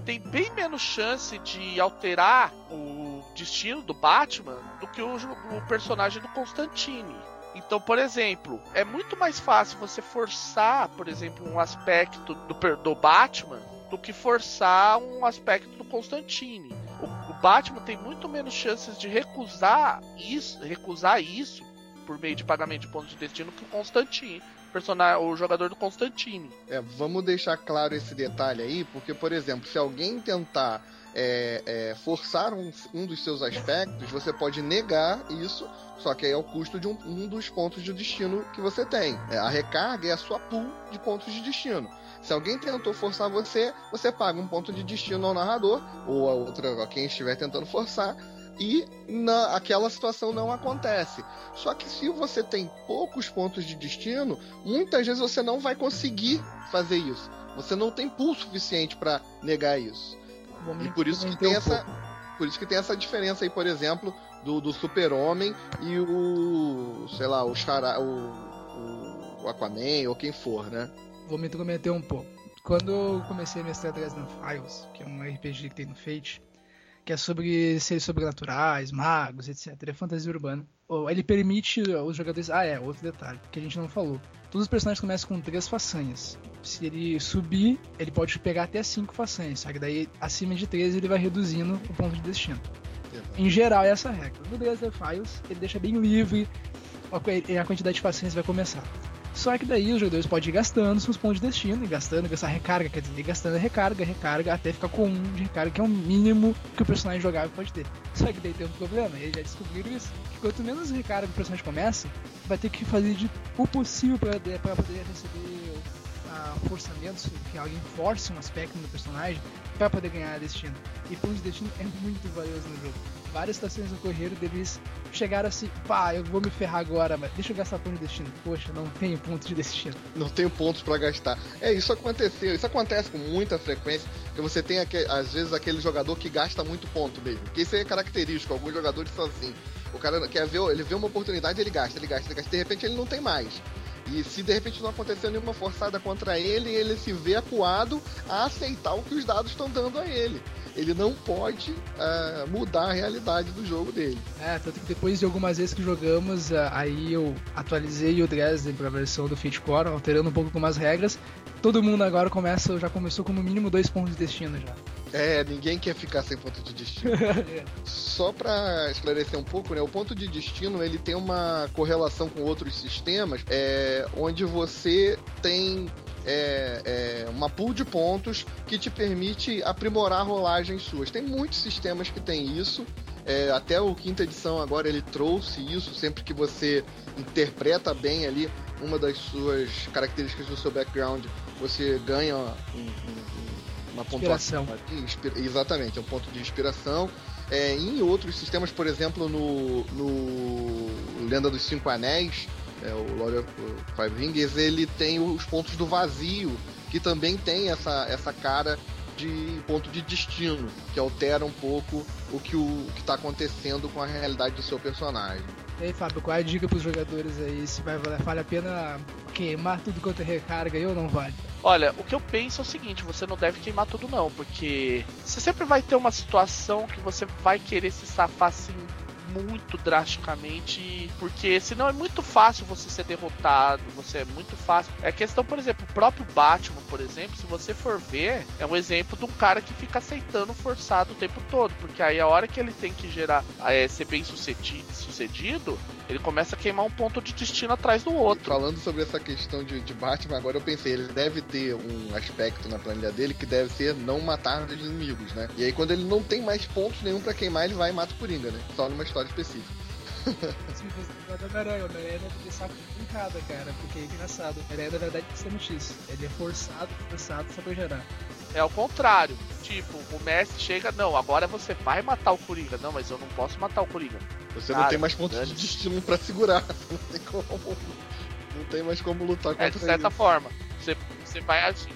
tem bem menos chance de alterar o destino do Batman do que o, o personagem do Constantine. Então, por exemplo, é muito mais fácil você forçar, por exemplo, um aspecto do, do Batman do que forçar um aspecto do Constantine. O, o, Batman tem muito menos chances de recusar isso, recusar isso por meio de pagamento de pontos de destino que o Constantine, personagem, o jogador do Constantine. É, vamos deixar claro esse detalhe aí, porque, por exemplo, se alguém tentar é, é, forçar um, um, dos seus aspectos, você pode negar isso, só que aí é o custo de um, um dos pontos de destino que você tem. É, a recarga é a sua pool de pontos de destino. Se alguém tentou forçar você, você paga um ponto de destino ao narrador, ou a outra, a quem estiver tentando forçar, e na, aquela situação não acontece. Só que se você tem poucos pontos de destino, muitas vezes você não vai conseguir fazer isso. Você não tem pool suficiente para negar isso. E por isso que tem um essa. Pouco. Por isso que tem essa diferença aí, por exemplo, do, do Super-Homem e o. sei lá, o, Chara, o, o Aquaman ou quem for, né? Vou me intrometer um pouco. Quando eu comecei a mestrar Dresden Files, que é um RPG que tem no Fate, que é sobre seres sobrenaturais, magos, etc. É fantasia urbana. Ele permite os jogadores. Ah, é, outro detalhe que a gente não falou. Todos os personagens começam com três façanhas. Se ele subir, ele pode pegar até cinco façanhas, só que daí acima de três ele vai reduzindo o ponto de destino. Em geral, é essa regra. No Dresden Files, ele deixa bem livre a quantidade de façanhas vai começar. Só que daí os jogadores podem ir gastando seus pontos de destino, e gastando, gastar recarga, quer dizer, gastando recarga, recarga, até ficar com um de recarga, que é o mínimo que o personagem jogável pode ter. Só que daí tem um problema, eles já descobriram isso, que quanto menos recarga o personagem começa, vai ter que fazer de, o possível para poder receber uh, forçamentos, que alguém force um aspecto no personagem, para poder ganhar destino. E ponto de destino é muito valioso no jogo várias situações ocorreram deles chegaram assim, pá, eu vou me ferrar agora, mas deixa eu gastar ponto de destino. Poxa, não tenho pontos de destino. Não tenho pontos para gastar. É, isso aconteceu, isso acontece com muita frequência, que você tem às vezes aquele jogador que gasta muito ponto mesmo. Porque isso é característico, alguns jogadores são assim. O cara quer ver, ele vê uma oportunidade, ele gasta, ele gasta, ele gasta, de repente ele não tem mais. E se de repente não aconteceu nenhuma forçada contra ele, ele se vê acuado a aceitar o que os dados estão dando a ele ele não pode uh, mudar a realidade do jogo dele. É, tanto que depois de algumas vezes que jogamos, uh, aí eu atualizei o Dresden para a versão do Fate Core, alterando um pouco algumas regras. Todo mundo agora começa, já começou com no mínimo dois pontos de destino já. É, ninguém quer ficar sem ponto de destino. é. Só para esclarecer um pouco, né? O ponto de destino ele tem uma correlação com outros sistemas, é, onde você tem é, é, uma pool de pontos que te permite aprimorar rolagens suas. Tem muitos sistemas que tem isso. É, até o quinta edição agora ele trouxe isso sempre que você interpreta bem ali uma das suas características do seu background, você ganha um, um, uma pontuação. Exatamente, é um ponto de inspiração. É, em outros sistemas, por exemplo, no, no Lenda dos Cinco Anéis, é, o Lord of Five Rings, ele tem os pontos do vazio, que também tem essa, essa cara de ponto de destino, que altera um pouco o que o que está acontecendo com a realidade do seu personagem. E aí, Fábio, qual é a dica para os jogadores aí? Se vai, vale a pena queimar tudo quanto é recarga aí ou não vale? Olha, o que eu penso é o seguinte, você não deve queimar tudo não, porque você sempre vai ter uma situação que você vai querer se safar assim muito drasticamente, porque senão é muito fácil você ser derrotado, você é muito fácil. É questão, por exemplo, o próprio Batman, por exemplo, se você for ver, é um exemplo de um cara que fica aceitando forçado o tempo todo, porque aí a hora que ele tem que gerar, é, ser bem sucedido, sucedido ele começa a queimar um ponto de destino atrás do outro. Falando sobre essa questão de, de Batman, agora eu pensei, ele deve ter um aspecto na planilha dele que deve ser não matar os inimigos, né? E aí quando ele não tem mais pontos nenhum para queimar, ele vai e mata o Coringa, né? Só numa história específica. Se você Homem-Aranha, Homem-Aranha deve ter saco brincada, cara, porque é engraçado. Homem-Aranha, na verdade, é isso. Ele é forçado, forçado só pra gerar. É o contrário. Tipo, o Messi chega, não, agora você vai matar o Coringa. Não, mas eu não posso matar o Coringa. Você Cara, não tem mais pontos de destino para segurar. Não tem como. Não tem mais como lutar contra É, de certa ele. forma. Você, você vai assim.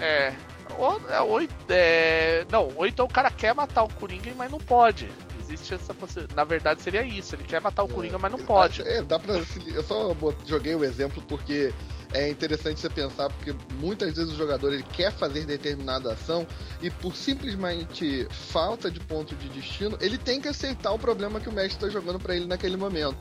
É. Ou, é, ou, é, não, ou então o cara quer matar o Coringa, mas não pode. Existe essa possibilidade. Na verdade, seria isso. Ele quer matar o é, Coringa, mas não pode. É, dá pra. Eu só joguei o exemplo porque é interessante você pensar, porque muitas vezes o jogador ele quer fazer determinada ação e por simplesmente falta de ponto de destino, ele tem que aceitar o problema que o mestre está jogando para ele naquele momento.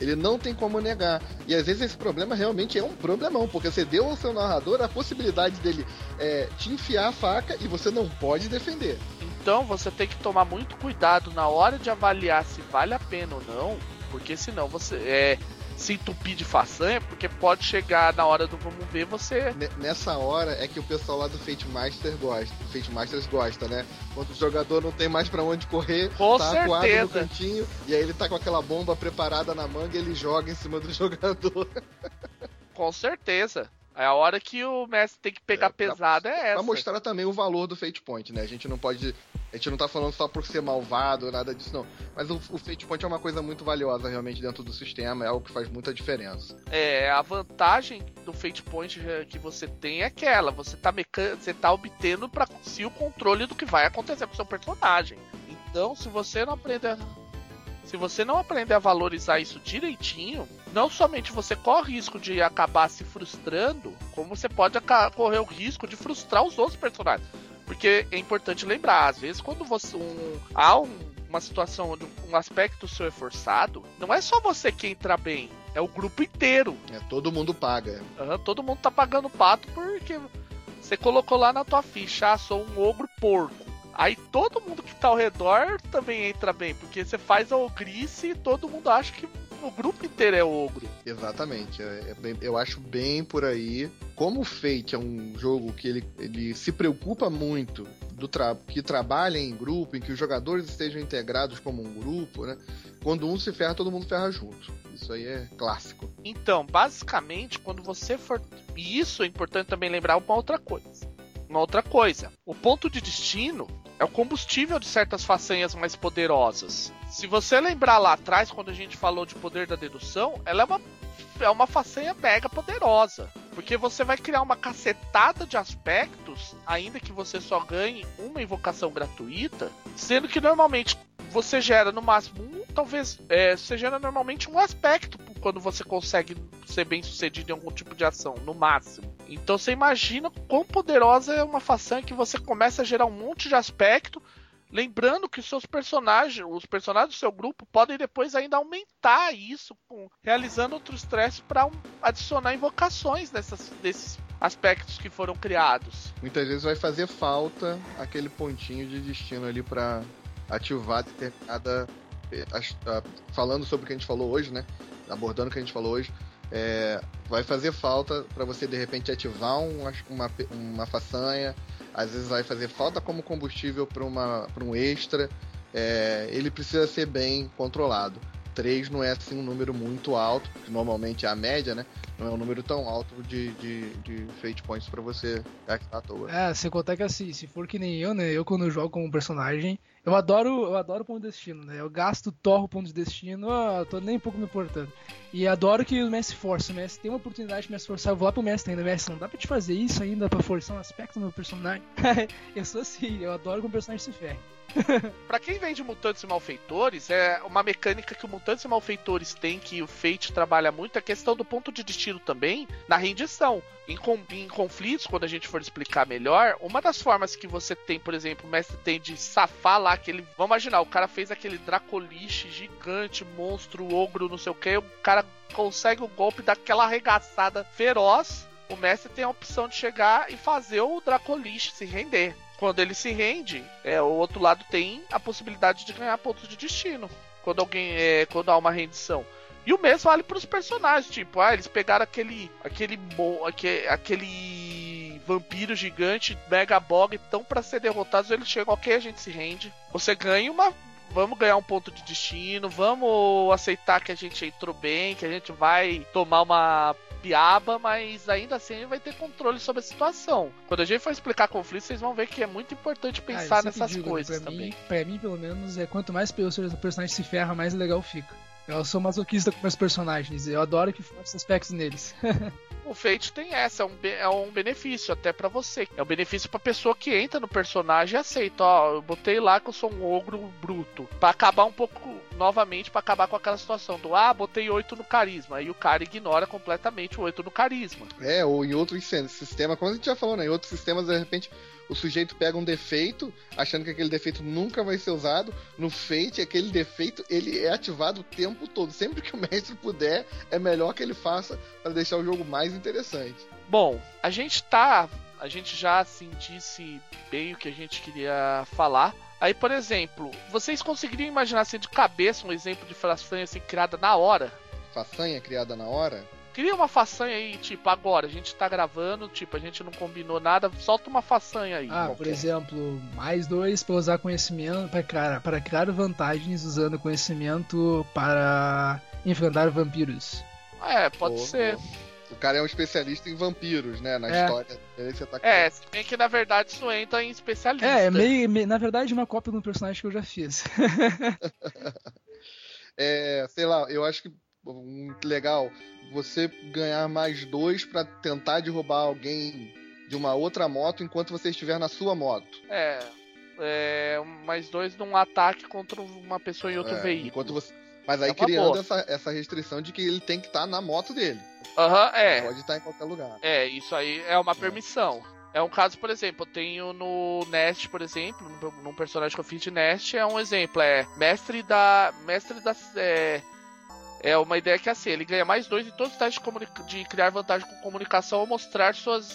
Ele não tem como negar. E às vezes esse problema realmente é um problemão, porque você deu ao seu narrador a possibilidade dele é, te enfiar a faca e você não pode defender. Então você tem que tomar muito cuidado na hora de avaliar se vale a pena ou não, porque senão você é se entupir de façanha, porque pode chegar na hora do vamos ver você. Nessa hora é que o pessoal lá do Fate Master gosta. Fate Masters gosta, né? Quando o jogador não tem mais para onde correr, com tá certeza. acuado no cantinho, e aí ele tá com aquela bomba preparada na manga e ele joga em cima do jogador. com certeza. É a hora que o mestre tem que pegar é, pesada é essa. Pra mostrar também o valor do Fate Point, né? A gente não pode a gente não tá falando só por ser malvado, nada disso, não. Mas o, o Fate Point é uma coisa muito valiosa realmente dentro do sistema, é algo que faz muita diferença. É, a vantagem do Fate Point que você tem é aquela, você tá, mecan... você tá obtendo para si o controle do que vai acontecer com o seu personagem. Então, se você não aprender se você não aprender a valorizar isso direitinho, não somente você corre o risco de acabar se frustrando, como você pode correr o risco de frustrar os outros personagens. Porque é importante lembrar, às vezes quando você um, há um, uma situação onde um aspecto seu é forçado, não é só você que entra bem, é o grupo inteiro. É, todo mundo paga. Uhum, todo mundo tá pagando pato porque você colocou lá na tua ficha, ah, sou um ogro porco. Aí todo mundo que tá ao redor também entra bem, porque você faz a ogrice e todo mundo acha que o grupo inteiro é ogro. Exatamente. É, é bem, eu acho bem por aí. Como o Fate é um jogo que ele, ele se preocupa muito do tra que trabalha em grupo, em que os jogadores estejam integrados como um grupo, né? Quando um se ferra, todo mundo ferra junto. Isso aí é clássico. Então, basicamente, quando você for. E isso é importante também lembrar uma outra coisa. Uma outra coisa. O ponto de destino é o combustível de certas façanhas mais poderosas. Se você lembrar lá atrás, quando a gente falou de poder da dedução, ela é uma, é uma façanha mega poderosa. Porque você vai criar uma cacetada de aspectos, ainda que você só ganhe uma invocação gratuita, sendo que normalmente você gera no máximo um, talvez é, você gera normalmente um aspecto quando você consegue ser bem sucedido em algum tipo de ação, no máximo. Então você imagina quão poderosa é uma façanha que você começa a gerar um monte de aspecto, lembrando que seus personagens, os personagens do seu grupo podem depois ainda aumentar isso, com, realizando outro estresse para um, adicionar invocações nessas, desses aspectos que foram criados. Muitas vezes vai fazer falta aquele pontinho de destino ali para ativar determinada. Eh, falando sobre o que a gente falou hoje, né? Abordando o que a gente falou hoje, é, vai fazer falta para você de repente ativar um, uma, uma façanha, às vezes vai fazer falta como combustível para um extra. É, ele precisa ser bem controlado. 3 não é assim um número muito alto, que normalmente é a média, né? Não é um número tão alto de, de, de fate points para você gastar à toa. É, sem contar que assim, se for que nem eu, né? Eu quando eu jogo como personagem, eu adoro, eu adoro ponto de destino, né? Eu gasto, torro ponto de destino, eu tô nem um pouco me importando. E adoro que o Messi força. O Messi tem uma oportunidade de me esforçar. Eu vou lá pro Messi ainda. Messi, não dá pra te fazer isso ainda pra forçar um aspecto do meu personagem. eu sou assim, eu adoro que o personagem se ferre. para quem vem de Mutantes e Malfeitores, é uma mecânica que o Mutantes e Malfeitores tem, que o Fate trabalha muito, a questão do ponto de destino também, na rendição. Em, em, conflitos, quando a gente for explicar melhor, uma das formas que você tem, por exemplo, o mestre tem de safar lá aquele. Vamos imaginar, o cara fez aquele Dracoliche gigante, monstro, ogro, não sei o que, o cara consegue o golpe daquela arregaçada feroz. O mestre tem a opção de chegar e fazer o Dracoliche se render quando ele se rende, é, o outro lado tem a possibilidade de ganhar pontos de destino. Quando alguém é, quando há uma rendição. E o mesmo vale para os personagens, tipo, ah, eles pegaram aquele aquele aquele, aquele vampiro gigante, mega bog, tão para ser derrotados, eles chegam, OK, a gente se rende. Você ganha uma vamos ganhar um ponto de destino, vamos aceitar que a gente entrou bem, que a gente vai tomar uma piaba, mas ainda assim vai ter controle sobre a situação. Quando a gente for explicar conflito, vocês vão ver que é muito importante pensar ah, nessas digo, coisas pra também. Mim, pra mim, pelo menos, é quanto mais o personagem se ferra, mais legal fica. Eu sou masoquista com meus personagens, eu adoro que faça aspectos neles. O Fate tem essa, é um, é um benefício até para você. É um benefício pra pessoa que entra no personagem e aceita. Ó, eu botei lá que eu sou um ogro bruto. para acabar um pouco, novamente, para acabar com aquela situação do ah, botei 8 no carisma. Aí o cara ignora completamente o 8 no carisma. É, ou em outros sistemas, como a gente já falou, né? Em outros sistemas, de repente, o sujeito pega um defeito, achando que aquele defeito nunca vai ser usado. No Fate, aquele defeito ele é ativado o tempo todo. Sempre que o mestre puder, é melhor que ele faça para deixar o jogo mais interessante. Bom, a gente tá. A gente já assim disse bem o que a gente queria falar. Aí, por exemplo, vocês conseguiriam imaginar assim de cabeça um exemplo de façanha assim criada na hora? Façanha criada na hora? Cria uma façanha aí, tipo, agora, a gente tá gravando, tipo, a gente não combinou nada, solta uma façanha aí. Ah, qualquer. por exemplo, mais dois para usar conhecimento, para criar, para criar vantagens usando conhecimento para enfrentar vampiros. É, pode ser. O cara é um especialista em vampiros, né? Na é. história. Tá é, se bem que na verdade isso entra em especialista. É, é meio, meio, na verdade uma cópia do personagem que eu já fiz. é, sei lá, eu acho que muito legal você ganhar mais dois para tentar derrubar alguém de uma outra moto enquanto você estiver na sua moto. É. é mais dois num ataque contra uma pessoa em outro é, veículo. Enquanto você... Mas aí é criando essa, essa restrição de que ele tem que estar tá na moto dele. Aham, uhum, é. Pode estar em qualquer lugar. É, isso aí é uma permissão. É um caso, por exemplo, eu tenho no Nest, por exemplo, num personagem que eu fiz de Nest, é um exemplo, é mestre da. Mestre da. É, é uma ideia que é assim, ele ganha mais dois em todos os testes de, de criar vantagem com comunicação ou mostrar suas,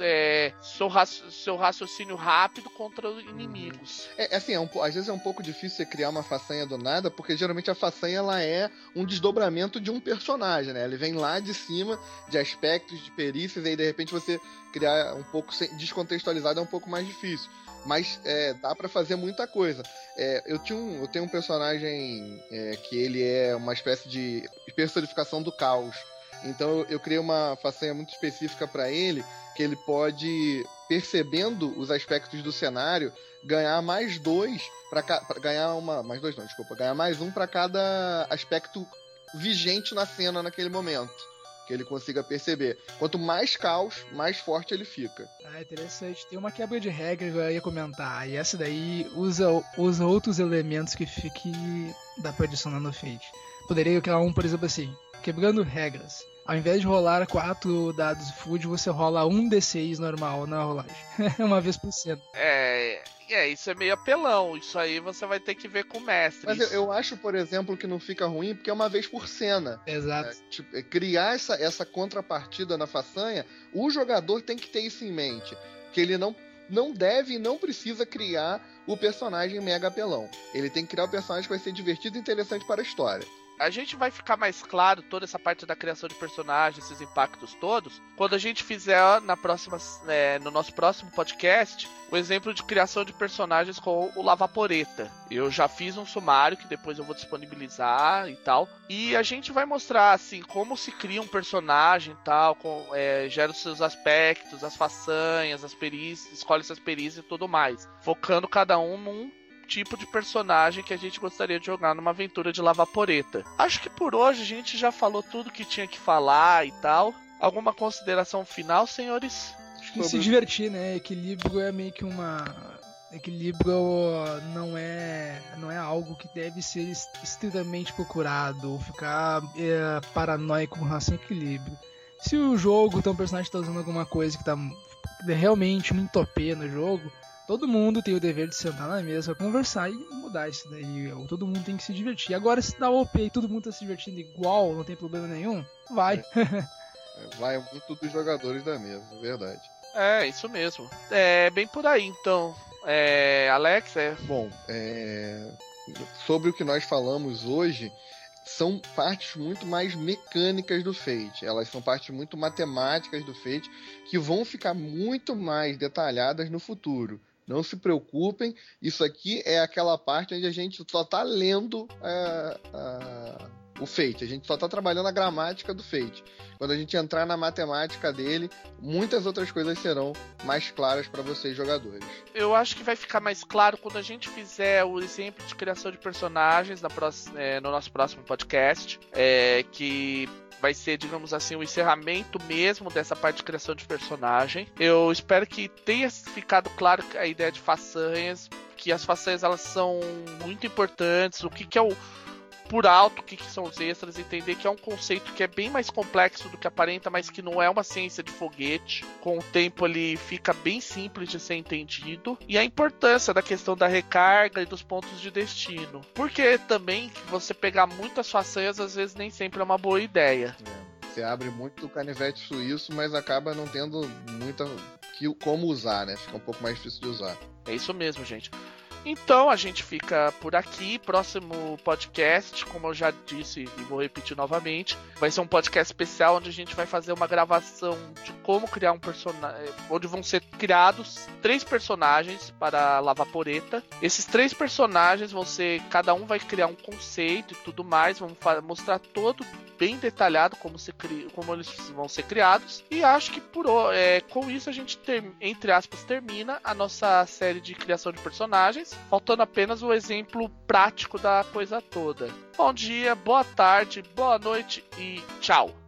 é, seu, seu, raciocínio rápido contra inimigos. É, é assim, é um, às vezes é um pouco difícil você criar uma façanha do nada, porque geralmente a façanha ela é um desdobramento de um personagem, né? Ele vem lá de cima de aspectos, de perícias, e aí de repente você criar um pouco descontextualizado é um pouco mais difícil mas é, dá para fazer muita coisa. É, eu, tinha um, eu tenho um personagem é, que ele é uma espécie de personificação do caos. Então eu, criei uma façanha muito específica para ele, que ele pode, percebendo os aspectos do cenário, ganhar mais dois para ganhar uma, mais dois não, desculpa, ganhar mais um para cada aspecto vigente na cena naquele momento que ele consiga perceber. Quanto mais caos, mais forte ele fica. Ah, interessante. Tem uma quebra de regra que eu ia comentar. E essa daí usa, usa outros elementos que, que dá pra adicionar no Fate. Poderia criar um, por exemplo, assim, quebrando regras. Ao invés de rolar quatro dados de food, você rola um D6 normal na rolagem. uma vez por cento. É, é, isso é meio apelão. Isso aí você vai ter que ver com o mestre. Mas eu, eu, acho, por exemplo, que não fica ruim porque é uma vez por cena. Exato. É, tipo, é, criar essa, essa contrapartida na façanha, o jogador tem que ter isso em mente. Que ele não, não deve e não precisa criar o personagem mega apelão. Ele tem que criar o personagem que vai ser divertido e interessante para a história a gente vai ficar mais claro toda essa parte da criação de personagens, esses impactos todos, quando a gente fizer na próxima, é, no nosso próximo podcast o exemplo de criação de personagens com o Lavaporeta. Eu já fiz um sumário que depois eu vou disponibilizar e tal, e a gente vai mostrar assim como se cria um personagem e tal, com, é, gera os seus aspectos, as façanhas, as perícias, escolhe suas perícias e tudo mais, focando cada um num tipo de personagem que a gente gostaria de jogar numa aventura de Lavaporeta. Acho que por hoje a gente já falou tudo que tinha que falar e tal. Alguma consideração final, senhores? Acho que se divertir, né? Equilíbrio é meio que uma. Equilíbrio não é não é algo que deve ser estritamente procurado ou ficar é, paranoico com relação ao equilíbrio. Se o jogo tem um personagem que tá usando alguma coisa que tá realmente muito OP no jogo, Todo mundo tem o dever de sentar na mesa, conversar e mudar isso daí. Todo mundo tem que se divertir. Agora, se dá OP e todo mundo tá se divertindo igual, não tem problema nenhum, vai. É, vai muito dos jogadores da mesa, verdade. É, isso mesmo. É bem por aí, então. É, Alex, é. Bom, é... sobre o que nós falamos hoje, são partes muito mais mecânicas do Fate. Elas são partes muito matemáticas do Fate que vão ficar muito mais detalhadas no futuro. Não se preocupem, isso aqui é aquela parte onde a gente só está lendo é, o Fate, a gente só está trabalhando a gramática do Fate. Quando a gente entrar na matemática dele, muitas outras coisas serão mais claras para vocês, jogadores. Eu acho que vai ficar mais claro quando a gente fizer o exemplo de criação de personagens próxima, é, no nosso próximo podcast, é, que vai ser, digamos assim, o encerramento mesmo dessa parte de criação de personagem. Eu espero que tenha ficado claro a ideia de façanhas, que as façanhas elas são muito importantes, o que, que é o por alto o que, que, são os extras, entender que é um conceito que é bem mais complexo do que aparenta, mas que não é uma ciência de foguete. Com o tempo ele fica bem simples de ser entendido. E a importância da questão da recarga e dos pontos de destino. Porque também você pegar muitas façanhas às vezes nem sempre é uma boa ideia. É. Você abre muito o canivete suíço, mas acaba não tendo muita como usar, né? Fica um pouco mais difícil de usar. É isso mesmo, gente. Então a gente fica por aqui. Próximo podcast, como eu já disse e vou repetir novamente, vai ser um podcast especial onde a gente vai fazer uma gravação de como criar um personagem. Onde vão ser criados três personagens para Lavaporeta. Esses três personagens vão ser. Cada um vai criar um conceito e tudo mais. Vamos mostrar todo bem detalhado como, se cri... como eles vão ser criados. E acho que por é, com isso a gente, ter... entre aspas, termina a nossa série de criação de personagens, faltando apenas o exemplo prático da coisa toda. Bom dia, boa tarde, boa noite e tchau!